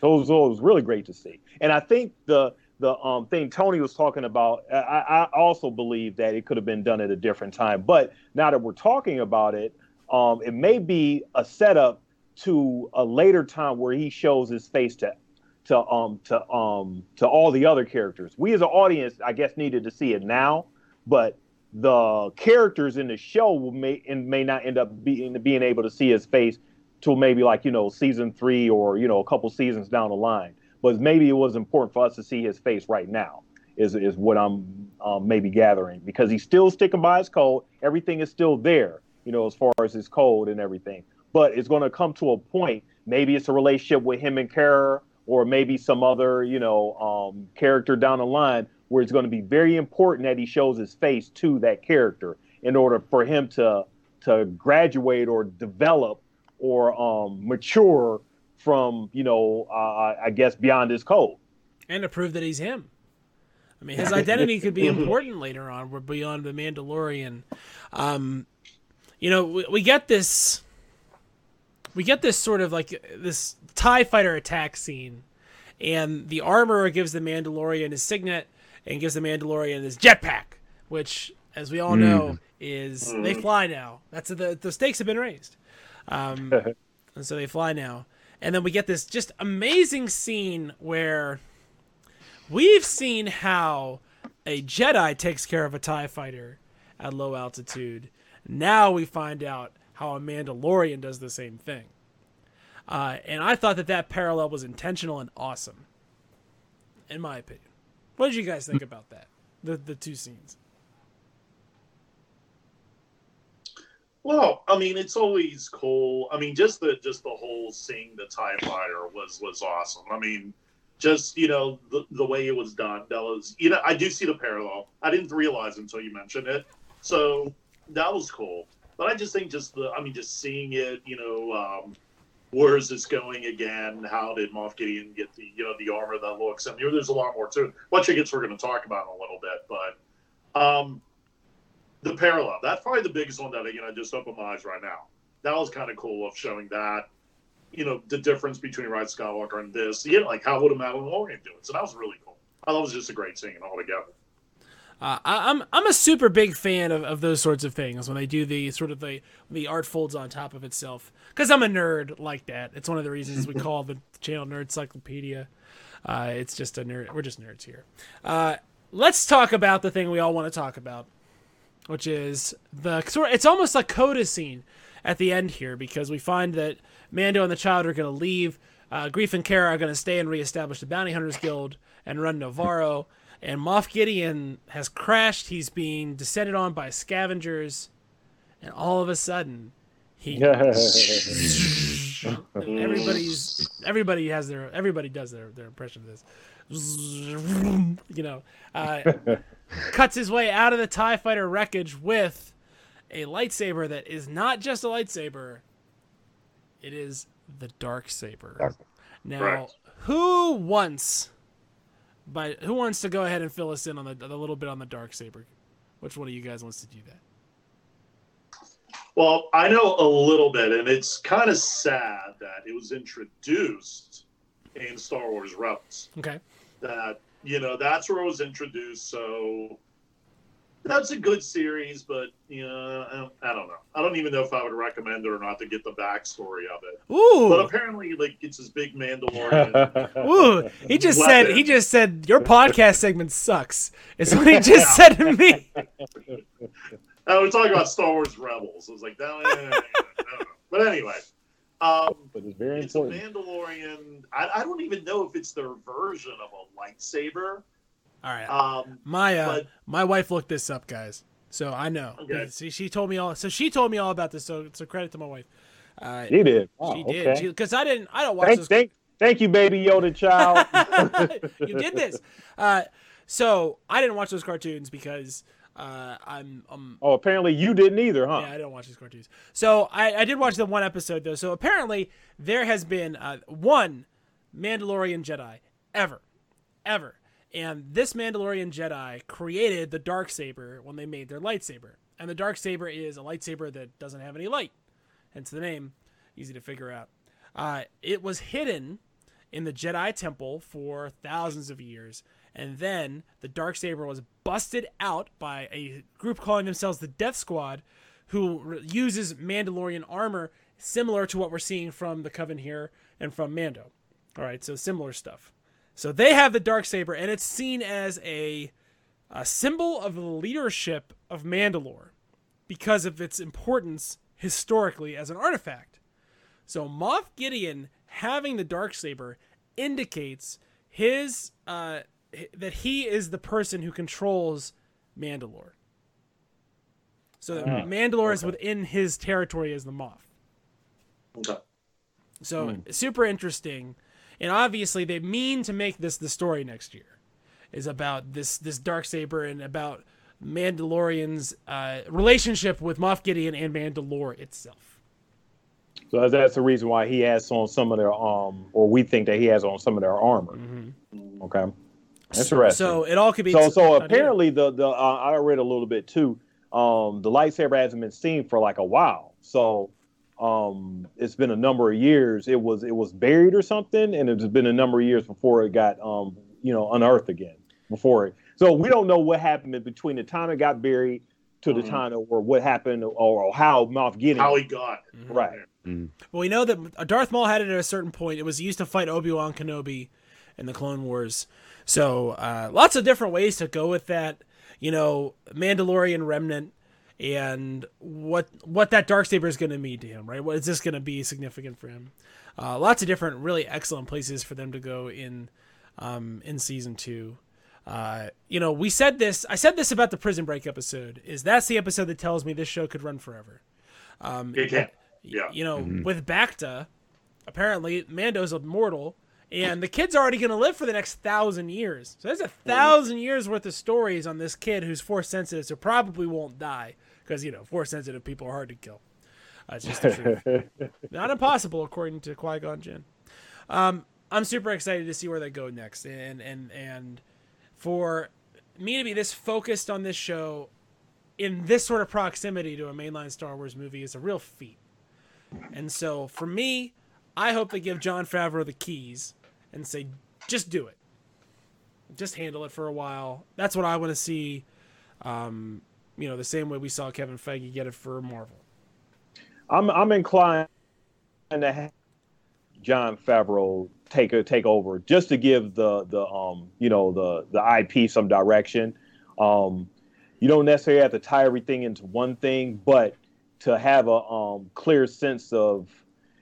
So it was, it was really great to see, and I think the the um, thing Tony was talking about, I, I, also believe that it could have been done at a different time. But now that we're talking about it, um, it may be a setup to a later time where he shows his face to to um to um to all the other characters. We as an audience, I guess, needed to see it now, but the characters in the show may and may not end up being being able to see his face till maybe like you know season three or you know a couple seasons down the line. But maybe it was important for us to see his face right now. Is is what I'm um, maybe gathering because he's still sticking by his code. Everything is still there, you know, as far as his code and everything. But it's going to come to a point. Maybe it's a relationship with him and Cara, or maybe some other, you know, um, character down the line where it's going to be very important that he shows his face to that character in order for him to to graduate or develop or um, mature from you know uh, I guess beyond his code and to prove that he's him. I mean, his *laughs* identity could be important later on. We're beyond the Mandalorian. Um, you know, we, we get this. We get this sort of like this Tie Fighter attack scene, and the armorer gives the Mandalorian his signet, and gives the Mandalorian his jetpack, which, as we all mm. know, is mm. they fly now. That's the the stakes have been raised, um, *laughs* and so they fly now. And then we get this just amazing scene where we've seen how a Jedi takes care of a Tie fighter at low altitude. Now we find out how a Mandalorian does the same thing. Uh, and I thought that that parallel was intentional and awesome, in my opinion. What did you guys think about that? The the two scenes. Well, I mean, it's always cool. I mean, just the just the whole seeing the Tie Fighter was was awesome. I mean, just you know the the way it was done. That was you know I do see the parallel. I didn't realize until you mentioned it. So that was cool. But I just think just the I mean just seeing it, you know, um, where is this going again? How did Moff Gideon get the you know the armor that looks? I mean, there's a lot more to it. What gets we're going to talk about in a little bit, but um, the parallel. That's probably the biggest one that again I just opened my eyes right now. That was kind of cool of showing that, you know, the difference between Rise Skywalker and this. Yeah, like how would a Mandalorian do it? So that was really cool. I thought it was just a great scene altogether. Uh, I, I'm I'm a super big fan of, of those sorts of things when they do the sort of the the art folds on top of itself because I'm a nerd like that. It's one of the reasons we *laughs* call the channel Nerdcyclopedia. Uh, it's just a nerd. We're just nerds here. Uh, let's talk about the thing we all want to talk about, which is the sort. It's almost like coda scene at the end here because we find that Mando and the child are going to leave. Uh, Greef and Cara are going to stay and reestablish the Bounty Hunters Guild and run Nevarro. And Moff Gideon has crashed. He's being descended on by scavengers, and all of a sudden, he *laughs* everybody's everybody has their everybody does their their impression of this. *laughs* You know, uh, *laughs* cuts his way out of the Tie Fighter wreckage with a lightsaber that is not just a lightsaber. It is the dark saber. Now, Correct. who wants? By who wants to go ahead and fill us in on the, the little bit on the dark saber? Which one of you guys wants to do that? Well, I know a little bit, and it's kind of sad that it was introduced in Star Wars Rebels. Okay. That you know that's where it was introduced. So that's a good series, but you know, I don't, I don't know. I don't even know if I would recommend it or not to get the backstory of it. But apparently, like it's this big Mandalorian. *laughs* ooh! He just Weapon. said he just said your podcast segment sucks. Is what he just said to me. *laughs* I was talking about Star Wars Rebels. I was like, no, no, no. but anyway, um, but it's very it's important. Mandalorian. I, I don't even know if it's their version of a lightsaber. All right, Um, my uh, but- my wife looked this up, guys. So I know. Okay. See, she told me all. So she told me all about this. So so credit to my wife. Uh, He did. Wow, she did okay. because I didn't. I don't watch Thank, this. thank, thank you, baby Yoda child. *laughs* you did this. Uh, so I didn't watch those cartoons because uh, I'm um oh, apparently you didn't either, huh? yeah I don't watch these cartoons. So I, I did watch the one episode though. So apparently there has been uh, one Mandalorian Jedi ever, ever, and this Mandalorian Jedi created the dark saber when they made their lightsaber, and the dark saber is a lightsaber that doesn't have any light, hence the name. Easy to figure out. Uh, it was hidden in the Jedi Temple for thousands of years, and then the dark saber was busted out by a group calling themselves the Death Squad, who uses Mandalorian armor similar to what we're seeing from the Coven here and from Mando. All right, so similar stuff. So they have the dark saber, and it's seen as a, a symbol of the leadership of Mandalore because of its importance historically as an artifact. So Moff Gideon having the dark saber indicates his uh, that he is the person who controls Mandalore. So that Ah, Mandalore is within his territory as the Moff. okay. So Hmm. super interesting, and obviously they mean to make this the story next year, is about this this dark saber and about Mandalorian's uh, relationship with Moff Gideon and Mandalore itself. So that's the reason why he has on some of their um, or we think that he has on some of their armor. Okay, interesting. Mm-hmm. So it all could be. so so apparently the the uh, I read a little bit too. Um, the lightsaber hasn't been seen for like a while. So um, it's been a number of years. It was it was buried or something, and it's been a number of years before it got um, you know unearthed again. Before it, so we don't know what happened between the time it got buried to the Mhm. time or what happened or, or how Moff Gideon. How he got it. Mhm. right. Well, we know that Darth Maul had it at a certain point. It was used to fight Obi Wan Kenobi in the Clone Wars. So uh, lots of different ways to go with that. You know, Mandalorian remnant and what what that dark saber is going to mean to him, right? What is this going to be significant for him? Uh, lots of different, really excellent places for them to go in um, in season two. Uh, you know, we said this. I said this about the Prison Break episode. Is that's the episode that tells me this show could run forever. Um, It can. Yeah. You know, with Bacta, apparently Mando's immortal, and the kid's already going to live for the next thousand years. So there's a thousand years worth of stories on this kid who's force sensitive, so probably won't die because you know force sensitive people are hard to kill. It's just the truth. *laughs* Not impossible, according to Qui Gon Jinn. Um, I'm super excited to see where they go next, and and and for me to be this focused on this show in this sort of proximity to a mainline Star Wars movie is a real feat. And so for me, I hope they give Jon Favreau the keys and say, just do it. Just handle it for a while. That's what I want to see. Um, you know, the same way we saw Kevin Feige get it for Marvel. I'm I'm inclined to have Jon Favreau take a take over just to give the the um you know the the IP some direction. Um, you don't necessarily have to tie everything into one thing, but to have a um clear sense of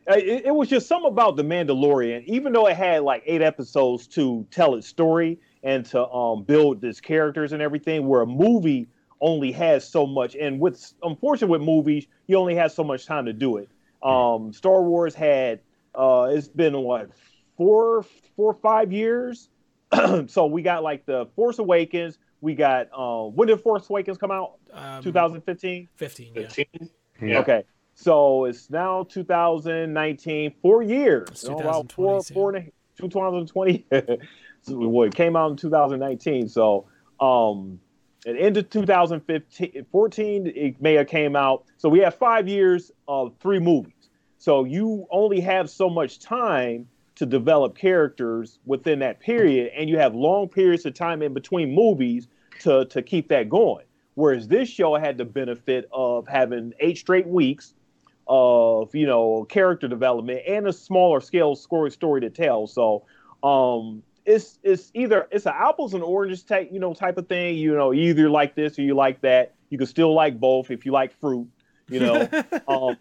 it, it was just something about the Mandalorian, even though it had like eight episodes to tell its story and to um build its characters and everything, where a movie only has so much. And with unfortunately with movies, you only have so much time to do it. Um, Star Wars had uh, it's been what four, four, five years. *clears throat* so we got like the Force Awakens. We got um, when did Force Awakens come out? Um, 2015. 15. Yeah. 15? Yeah. Okay. So it's now 2019, four years. It's Oh, wow, 2020, four, Sam. four and a, 2020. *laughs* so, well, it came out in 2019. So, um, the end 2015, 14, it may have came out. So we have five years of three movies. So you only have so much time to develop characters within that period, and you have long periods of time in between movies to to keep that going. Whereas this show had the benefit of having eight straight weeks of you know character development and a smaller scale story story to tell. So um it's it's either it's an apples and oranges type you know type of thing. You know, either like this or you like that. You can still like both if you like fruit. You know, *laughs* um,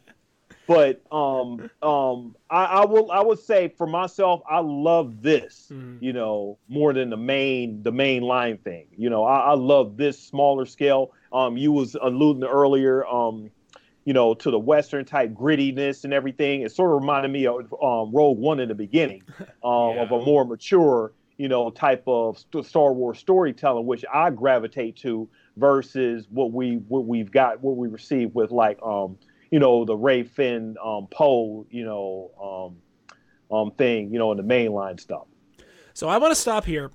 but um um I, I will I would say for myself I love this Mhm. you know more than the main the main line thing you know I, I love this smaller scale um you was alluding earlier um you know to the western type grittiness and everything it sort of reminded me of um Rogue One in the beginning *laughs* um of a more mature you know type of st- Star Wars storytelling which I gravitate to versus what we what we've got what we receive with like um you know the Rey Finn um Poe you know um um thing you know in the mainline stuff So I want to stop here.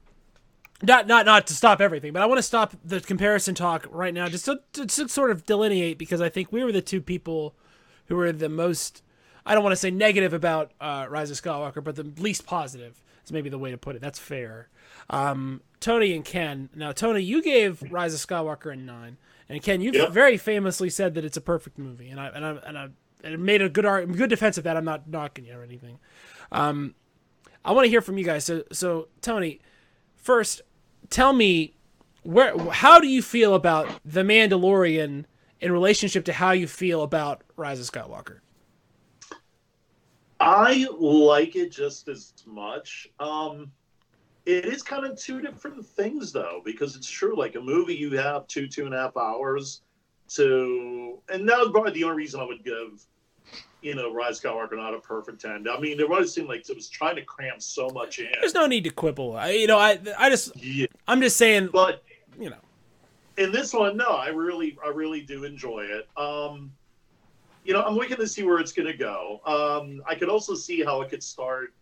Not not not to stop everything, but I want to stop the comparison talk right now, just to, to, to sort of delineate because I think we were the two people who were the most. I don't want to say negative about uh, Rise of Skywalker, but the least positive is maybe the way to put it. That's fair. Um, Tony and Ken. Now, Tony, you gave Rise of Skywalker a nine, and Ken, you Yep. very famously said that it's a perfect movie, and I and I and I and made a good good defense of that. I'm not knocking you or anything. Um, I want to hear from you guys. So, so Tony, first, tell me where, how do you feel about the Mandalorian in relationship to how you feel about Rise of Skywalker? I like it just as much. Um, it is kind of two different things, though, because it's true. Like a movie, you have two, two and a half hours to, and that was probably the only reason I would give, you know, Rise Skywalker not a perfect ten. I mean, it always seemed like it was trying to cram so much in. There's no need to quibble. I, you know, I, I just, Yeah, I'm just saying, but you know, in this one, no, I really, I really do enjoy it. Um, you know, I'm looking to see where it's going to go. Um, I could also see how it could start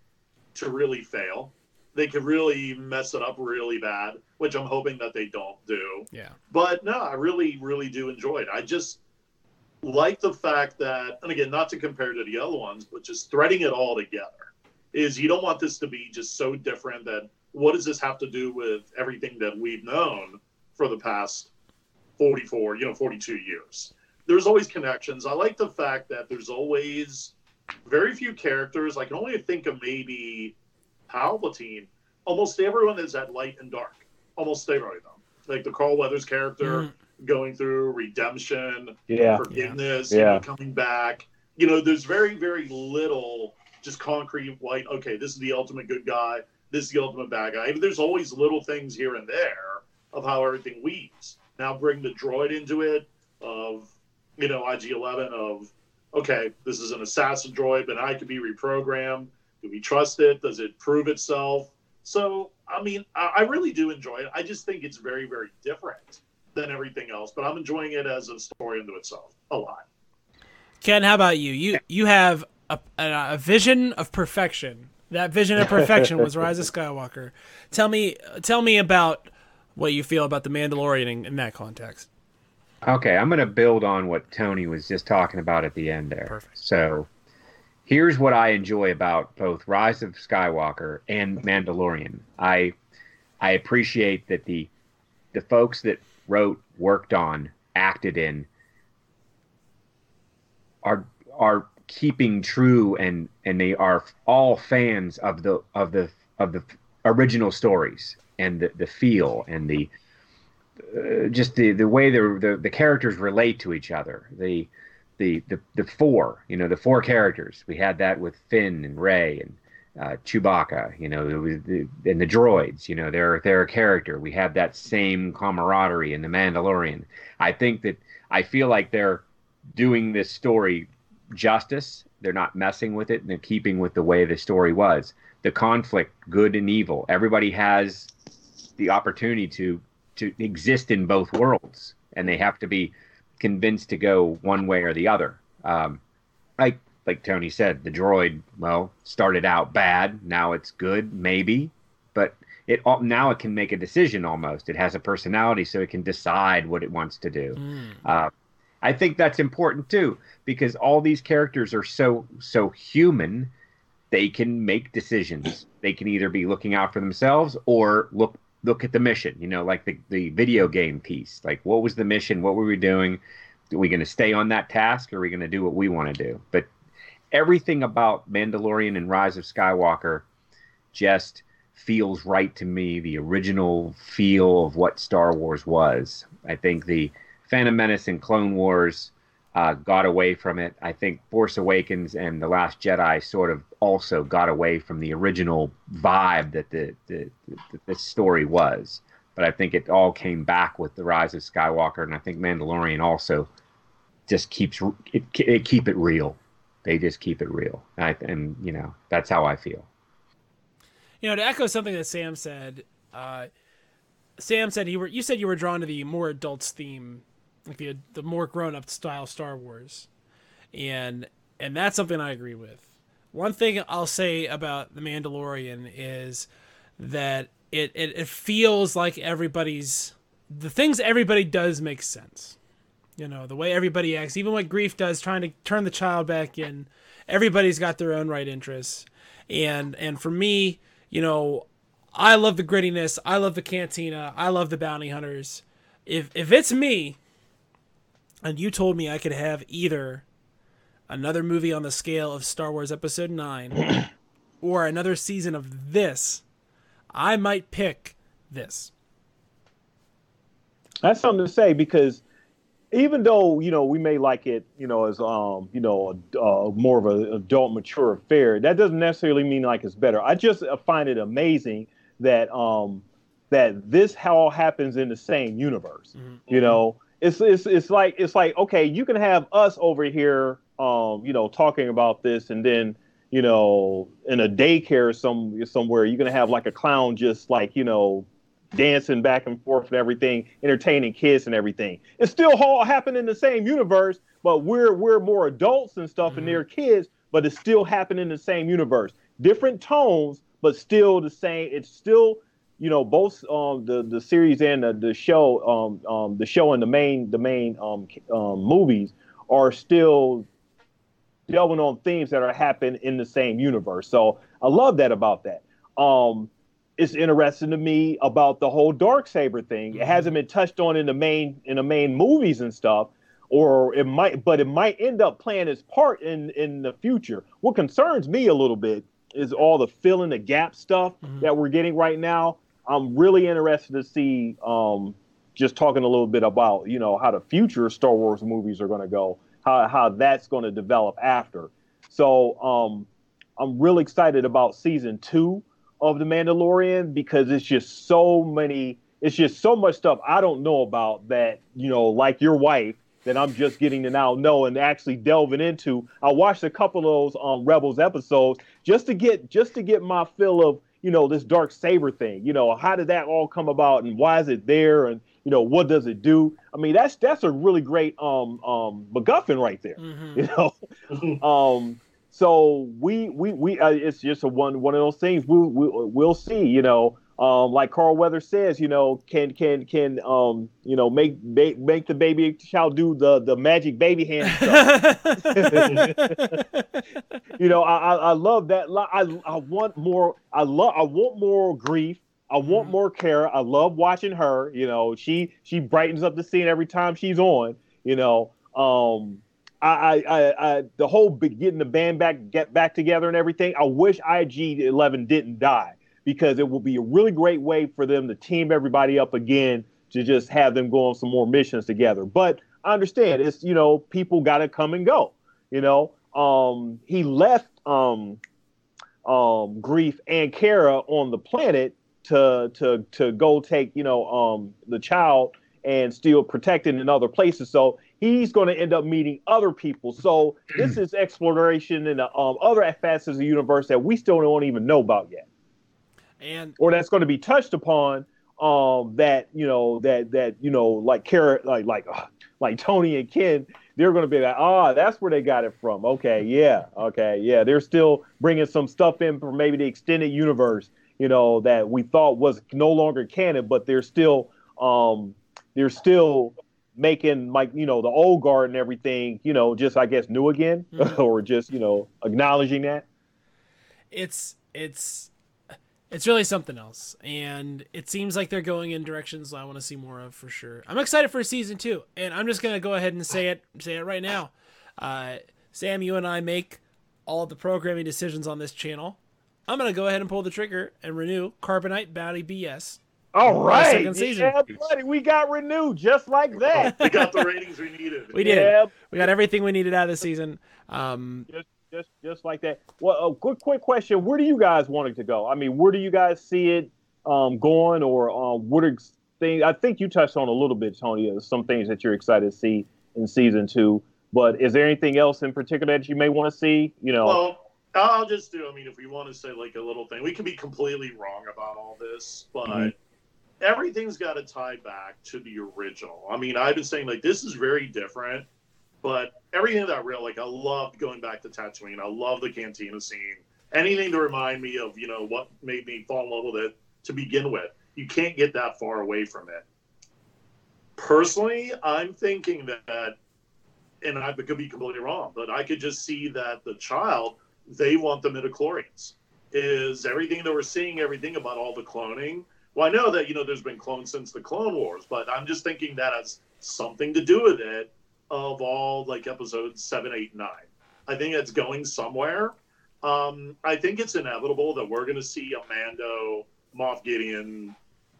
to really fail. They could really mess it up really bad, which I'm hoping that they don't do. yeah, But no, I really, really do enjoy it. I just like the fact that, and again, not to compare to the other ones, but just threading it all together is you don't want this to be just so different that what does this have to do with everything that we've known for the past 44, you know, 42 years? There's always connections. I like the fact that there's always very few characters. I can only think of maybe Palpatine. Almost everyone is at light and dark. Almost everyone. Like the Carl Weathers character Mhm. Going through redemption, yeah forgiveness, Yeah. you know, coming back. You know, there's very, very little just concrete white, okay, this is the ultimate good guy, this is the ultimate bad guy. There's always little things here and there of how everything weaves. Now bring the droid into it of, you know, IG 11 of, okay, this is an assassin droid, but I could be reprogrammed. Do we trust it? Does it prove itself? So, I mean, I, I really do enjoy it. I just think it's very, very different than everything else, but I'm enjoying it as a story unto itself a lot. Ken, how about you? You you have a, a, a vision of perfection. That vision of perfection was *laughs* Rise of Skywalker. Tell me, tell me about what you feel about the Mandalorian in, in that context. Okay, I'm going to build on what Tony was just talking about at the end there. Perfect. So, here's what I enjoy about both Rise of Skywalker and Mandalorian. I I appreciate that the the folks that wrote, worked on, acted in are are keeping true and and they are all fans of the of the of the original stories and the, the feel and the uh, just the the way the, the the characters relate to each other. The the the the four you know the four characters. We had that with Finn and Rey and uh, Chewbacca you know and the droids you know they're they're a character. We have that same camaraderie in the Mandalorian. I think that I feel like they're doing this story justice. They're not messing with it and they're keeping with the way the story was. The conflict good and evil. Everybody has the opportunity to to exist in both worlds, and they have to be convinced to go one way or the other. Um, like like Tony said, the droid well started out bad, now it's good, maybe, but it now it can make a decision almost. It has a personality, so it can decide what it wants to do. Mm. Uh, I think that's important too, because all these characters are so so human. They can make decisions. They can either be looking out for themselves or look look at the mission, you know, like the, the video game piece. Like, what was the mission? What were we doing? Are we going to stay on that task or are we going to do what we want to do? But everything about Mandalorian and Rise of Skywalker just feels right to me. The original feel of what Star Wars was. I think the Phantom Menace and Clone Wars uh, got away from it. I think Force Awakens and The Last Jedi sort of also got away from the original vibe that the the, the, the story was. But I think it all came back with the rise of Skywalker, and I think Mandalorian also just keeps it, it keep it real. They just keep it real, I, and you know that's how I feel. You know, to echo something that Sam said, uh, Sam said you were you said you were drawn to the more adults theme like the the more grown up style Star Wars, and and that's something I agree with. One thing I'll say about the Mandalorian is that it, it, it feels like everybody's the things everybody does make sense. You know, the way everybody acts, even what Greef does, trying to turn the child back in. Everybody's got their own right interests, and and for me, you know, I love the grittiness. I love the cantina. I love the bounty hunters. If if it's me, and you told me I could have either another movie on the scale of Star Wars Episode 9 *clears throat* or another season of this, I might pick this. That's something to say because even though you know we may like it, you know, as um, you know, uh, more of an adult, mature affair, that doesn't necessarily mean like it's better. I just uh, find it amazing that um, that this all happens in the same universe. Mm-hmm. You know, it's it's it's like it's like okay, you can have us over here, um, you know, talking about this, and then you know, in a daycare some somewhere, you're gonna have like a clown just like you know, dancing back and forth and everything, entertaining kids and everything. It's still all happening in the same universe, but we're we're more adults and stuff, mm-hmm. and they're kids, but it's still happening in the same universe. Different tones, but still the same. It's still you know both um, the the series and the, the show um, um, the show and the main the main um, um, movies are still delving on themes that are happening in the same universe. So I love that about that. Um, it's interesting to me about the whole dark saber thing. It hasn't been touched on in the main in the main movies and stuff, or it might, but it might end up playing its part in in the future. What concerns me a little bit is all the fill in the gap stuff mm-hmm. that we're getting right now I'm really interested to see um, just talking a little bit about you know how the future Star Wars movies are going to go, how how that's going to develop after. So um, I'm really excited about season two of The Mandalorian because it's just so many, it's just so much stuff I don't know about that you know, like your wife that I'm just getting to now know and actually delving into. I watched a couple of those um, Rebels episodes just to get just to get my fill of you know, this dark saber thing. You know, how did that all come about and why is it there and you know what does it do? I mean, that's that's a really great um um MacGuffin right there. Mm-hmm. *laughs* You know, mm-hmm. um. So we we we uh, it's just a one one of those things we, we we'll see. You know, um, like Carl Weather says, you know, can can can um, you know make make, make the baby child do the the magic baby hand *laughs* stuff. *laughs* you know, I, I I love that. I I want more. I love. I want more Greef. I want Mhm. more Cara. I love watching her. You know, she she brightens up the scene every time she's on. You know, um, I, I, I, the whole getting the band back get back together and everything. I wish IG Eleven didn't die because it will be a really great way for them to team everybody up again to just have them go on some more missions together. But I understand it's you know people got to come and go. You know, um, he left um, um, Greef and Cara on the planet to to to go take you know um, the child and still protected in other places. So he's going to end up meeting other people. So this is exploration in the um, other facets of the universe that we still don't even know about yet, and or that's going to be touched upon. Um, that you know that that you know like Kara like like uh, like Tony and Ken, they're going to be like, ah, that's where they got it from. Okay, yeah, okay, yeah. They're still bringing some stuff in from maybe the extended universe, you know, that we thought was no longer canon, but they're still um they're still making like you know the old guard and everything, you know, just I guess new again, Mhm. *laughs* or just you know acknowledging that. it's it's it's really something else and it seems like they're going in directions i want to see more of for sure i'm excited for season two and i'm just gonna go ahead and say it say it right now uh, sam you and i make all of the programming decisions on this channel i'm gonna go ahead and pull the trigger and renew carbonite bounty bs All right, second season. yeah, buddy, we got renewed just like that. We got the ratings we needed. we did yeah, we got everything we needed out of the season um just just just like that. Well, a quick quick question: Where do you guys want it to go? I mean, where do you guys see it um, going, or um, what are things? I think you touched on a little bit, Tony. uh, Some things that you're excited to see in season two. But is there anything else in particular that you may want to see? You know, Well, I'll just do. I mean, if we want to say like a little thing, we can be completely wrong about all this, but Mhm. Everything's got to tie back to the original. I mean, I've been saying like this is very different, but everything that real like I loved going back to Tatooine. I love the cantina scene. Anything to remind me of you know what made me fall in love with it to begin with. You can't get that far away from it. Personally, I'm thinking that and I could be completely wrong, but I could just see that the child they want the midichlorians. Is everything that we're seeing, everything about all the cloning? Well, I know that you know there's been clones since the Clone Wars, but I'm just thinking that has something to do with it. Of all like episodes seven, eight, nine, I think it's going somewhere. Um, I think it's inevitable that we're going to see a Mando Moff Gideon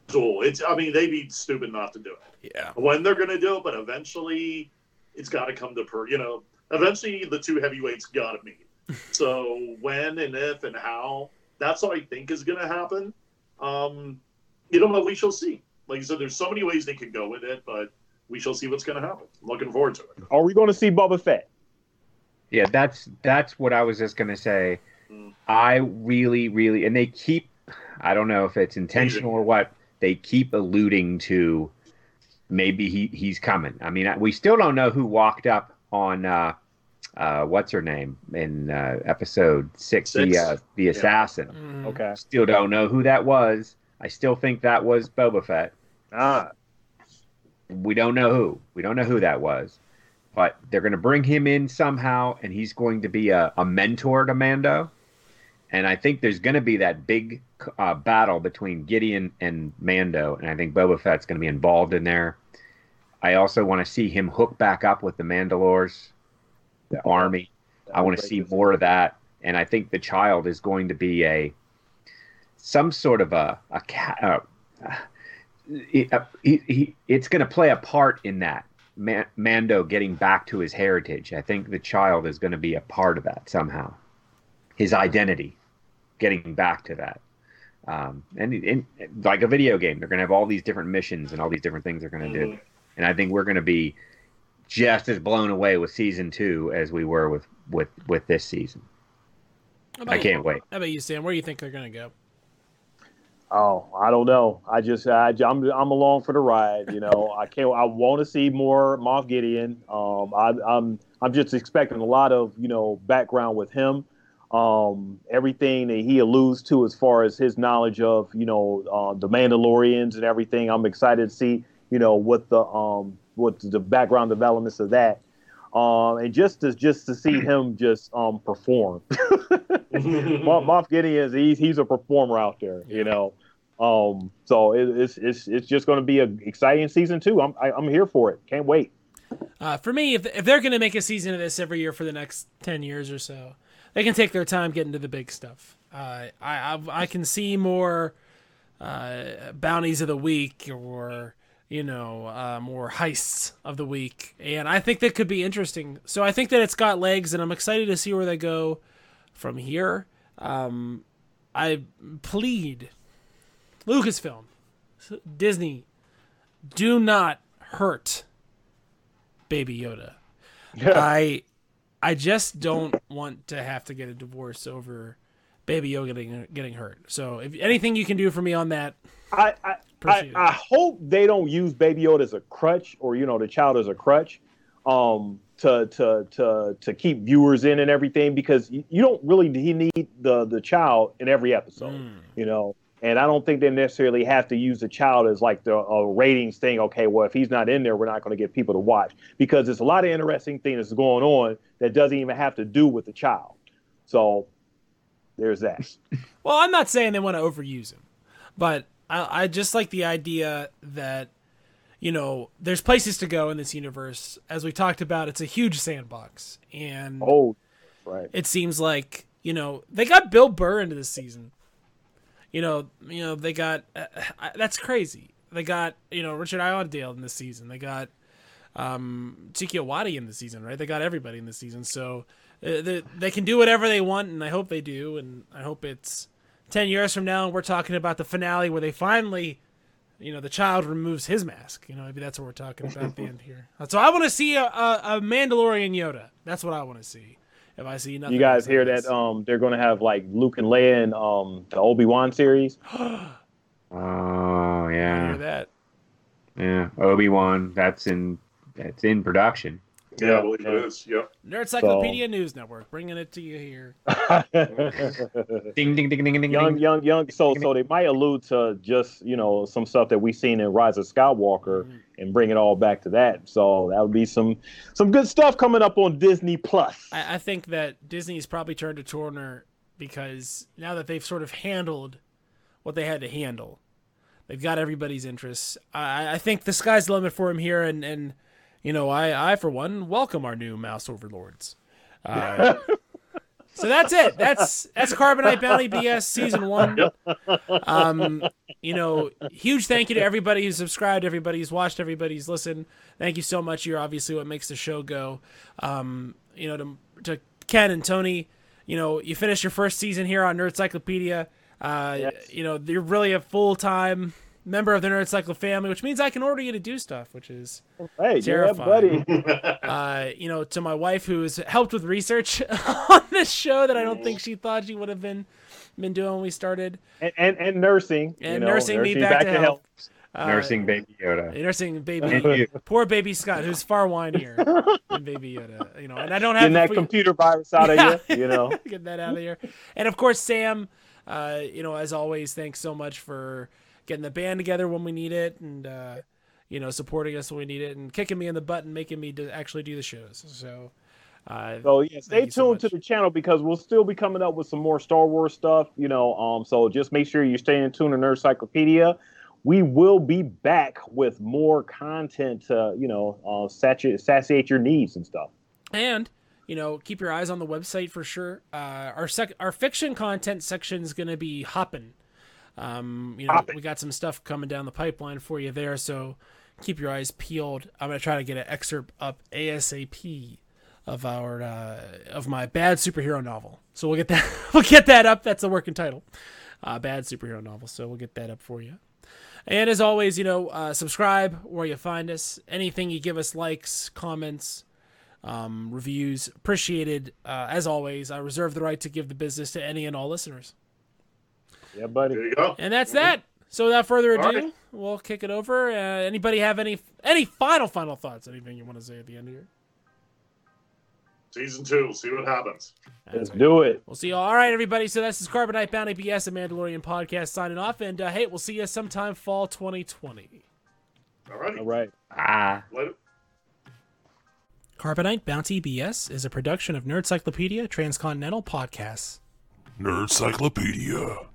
duel. It's I mean they'd be stupid not to do it yeah when they're going to do it, but eventually it's got to come to per. You know, eventually the two heavyweights got to meet. *laughs* so when and if and how, that's what I think is going to happen. Um, you don't know, but we shall see. Like I said, there's so many ways they could go with it, but we shall see what's going to happen. I'm looking forward to it. are we going to see Boba Fett? Yeah, that's that's what I was just gonna say. Mm. I really, really, and they keep. I don't know if it's intentional or what. They keep alluding to maybe he he's coming. I mean, we still don't know who walked up on uh, uh, what's her name in uh, episode six, Six. the uh, the assassin. Mhm. Okay. Still don't know who that was. I still think that was Boba Fett. Ah, We don't know who. We don't know who that was. But they're going to bring him in somehow, and he's going to be a, a mentor to Mando. And I think there's going to be that big uh, battle between Gideon and Mando, and I think Boba Fett's going to be involved in there. I also want to see him hook back up with the Mandalores, the army. I want to see more of that, and I think the child is going to be a some sort of a a cat. Uh, he, uh, he, he, it's going to play a part in that Man, Mando getting back to his heritage. I think the child is going to be a part of that somehow. His identity, getting back to that. Um, and, and like a video game, they're going to have all these different missions and all these different things they're going to do. Mhm. And I think we're going to be just as blown away with season two as we were with with with this season. I can't wait. how about you sam where do you think they're gonna go Oh, I don't know. I just I, I'm I'm along for the ride. You know, I can't. I want to see more Moff Gideon. Um, I, I'm I'm just expecting a lot of you know background with him. um, everything that he alludes to as far as his knowledge of you know uh, the Mandalorians and everything. I'm excited to see you know what the um, what the background developments of that. Um, and just to just to see him just um, perform, *laughs* Moff Gideon is he's he's a performer out there, you know. Um, so it, it's it's it's just going to be an exciting season too. I'm I, am i am here for it. Can't wait. Uh, for me, if if they're going to make a season of this every year for the next ten years or so, they can take their time getting to the big stuff. Uh, I, I I can see more uh, bounties of the week or you know uh, more heists of the week, and I think that could be interesting. So I think that it's got legs, and I'm excited to see where they go from here. Um, I plead Lucasfilm, Disney, do not hurt Baby Yoda. I I just don't want to have to get a divorce over Baby Yoda getting getting hurt. So if anything you can do for me on that, I I, I, I hope they don't use Baby Yoda as a crutch or you know the child as a crutch. Um, to to to to keep viewers in and everything because you, you don't really need the the child in every episode, mm. you know. And I don't think they necessarily have to use the child as like the a ratings thing. Okay, well, if he's not in there, we're not going to get people to watch because there's a lot of interesting things going on that doesn't even have to do with the child. So there's that. *laughs* well, I'm not saying they want to overuse him, but I, I just like the idea that you know there's places to go in this universe. As we talked about, it's a huge sandbox, and oh, right. It seems like you know they got Bill Burr into this season you know, you know they got uh, uh, that's crazy. They got you know Richard Ayoade in this season. They got um, Taika Waititi in the season, right? They got everybody in the season, so uh, they, they can do whatever they want, and I hope they do. And I hope it's ten years from now, and we're talking about the finale where they finally, you know, the child removes his mask. You know, maybe that's what we're talking about at the end here. So I want to see a, a, a Mandalorian Yoda. That's what I want to see. If I see nothing, you guys hear that? Um, they're going to have like Luke and Leia in um the Obi Wan series. *gasps* oh yeah, You hear that. Yeah, Obi Wan. That's in that's in production. Yeah, I believe it is. Yep. Nerdcyclopedia so. News Network, bringing it to you here. *laughs* ding, ding, ding, ding, ding, young, young, young. So, so they might allude to just you know some stuff that we've seen in Rise of Skywalker mm-hmm. and bring it all back to that. So that would be some some good stuff coming up on Disney Plus. I, I think that Disney's probably turned a corner because now that they've sort of handled what they had to handle, they've got everybody's interests. I, I think the sky's the limit for him here, and and you know, I, I for one, welcome our new mouse overlords. Uh, *laughs* so that's it. That's that's Carbonite Bounty BS season one. Um, you know, huge thank you to everybody who's subscribed, everybody who's watched, everybody who's listened. Thank you so much. You're obviously what makes the show go. Um, you know, to, to Ken and Tony, you know, you finished your first season here on Nerdcyclopedia. Uh, yes. You know, you're really a full time member of the Nerd Cycle family, which means I can order you to do stuff, which is hey, terrifying. Yeah, buddy. *laughs* uh, you know, to my wife who's helped with research *laughs* on this show that I don't think she thought she would have been been doing when we started, and and, and nursing, and know, nursing, nursing, me back, back to, to health. Uh, nursing baby Yoda. Nursing baby, poor baby Scott, who's far whinier than baby Yoda. You know, and I don't have getting that computer virus out of you. You know, *laughs* get that out of here. And of course, Sam. Uh, you know, as always, thanks so much for getting the band together when we need it, and uh, you know, supporting us when we need it, and kicking me in the butt and making me to actually do the shows. So. Uh, so yeah, stay tuned so to the channel because we'll still be coming up with some more Star Wars stuff. You know, um, so just make sure you're staying tuned to Nerdcyclopedia. We will be back with more content to you know uh, satiate, satiate your needs and stuff. And you know, keep your eyes on the website for sure. Uh, our sec- our fiction content section is going to be hopping um, you know, we got some stuff coming down the pipeline for you there, so keep your eyes peeled. I'm gonna try to get an excerpt up ASAP of our uh, of my bad superhero novel. So we'll get that *laughs* we'll get that up. That's the working title, uh, bad superhero novel. So we'll get that up for you. And as always, you know, uh, subscribe where you find us. Anything you give us, likes, comments, um, reviews, appreciated. Uh, as always, I reserve the right to give the business to any and all listeners. Yeah, buddy. There you go. And that's that. So without further ado, right. we'll kick it over. Uh, anybody have any any final final thoughts? Anything you want to say at the end here? Season two. See what happens. Let's do it. We'll see you all. All right, everybody. So this is Carbonite Bounty BS, a Mandalorian podcast, signing off. And uh, hey, we'll see you sometime fall 2020. All right. All right. Ah. Later. Carbonite Bounty BS is a production of Nerdcyclopedia Transcontinental Podcasts. Nerdcyclopedia.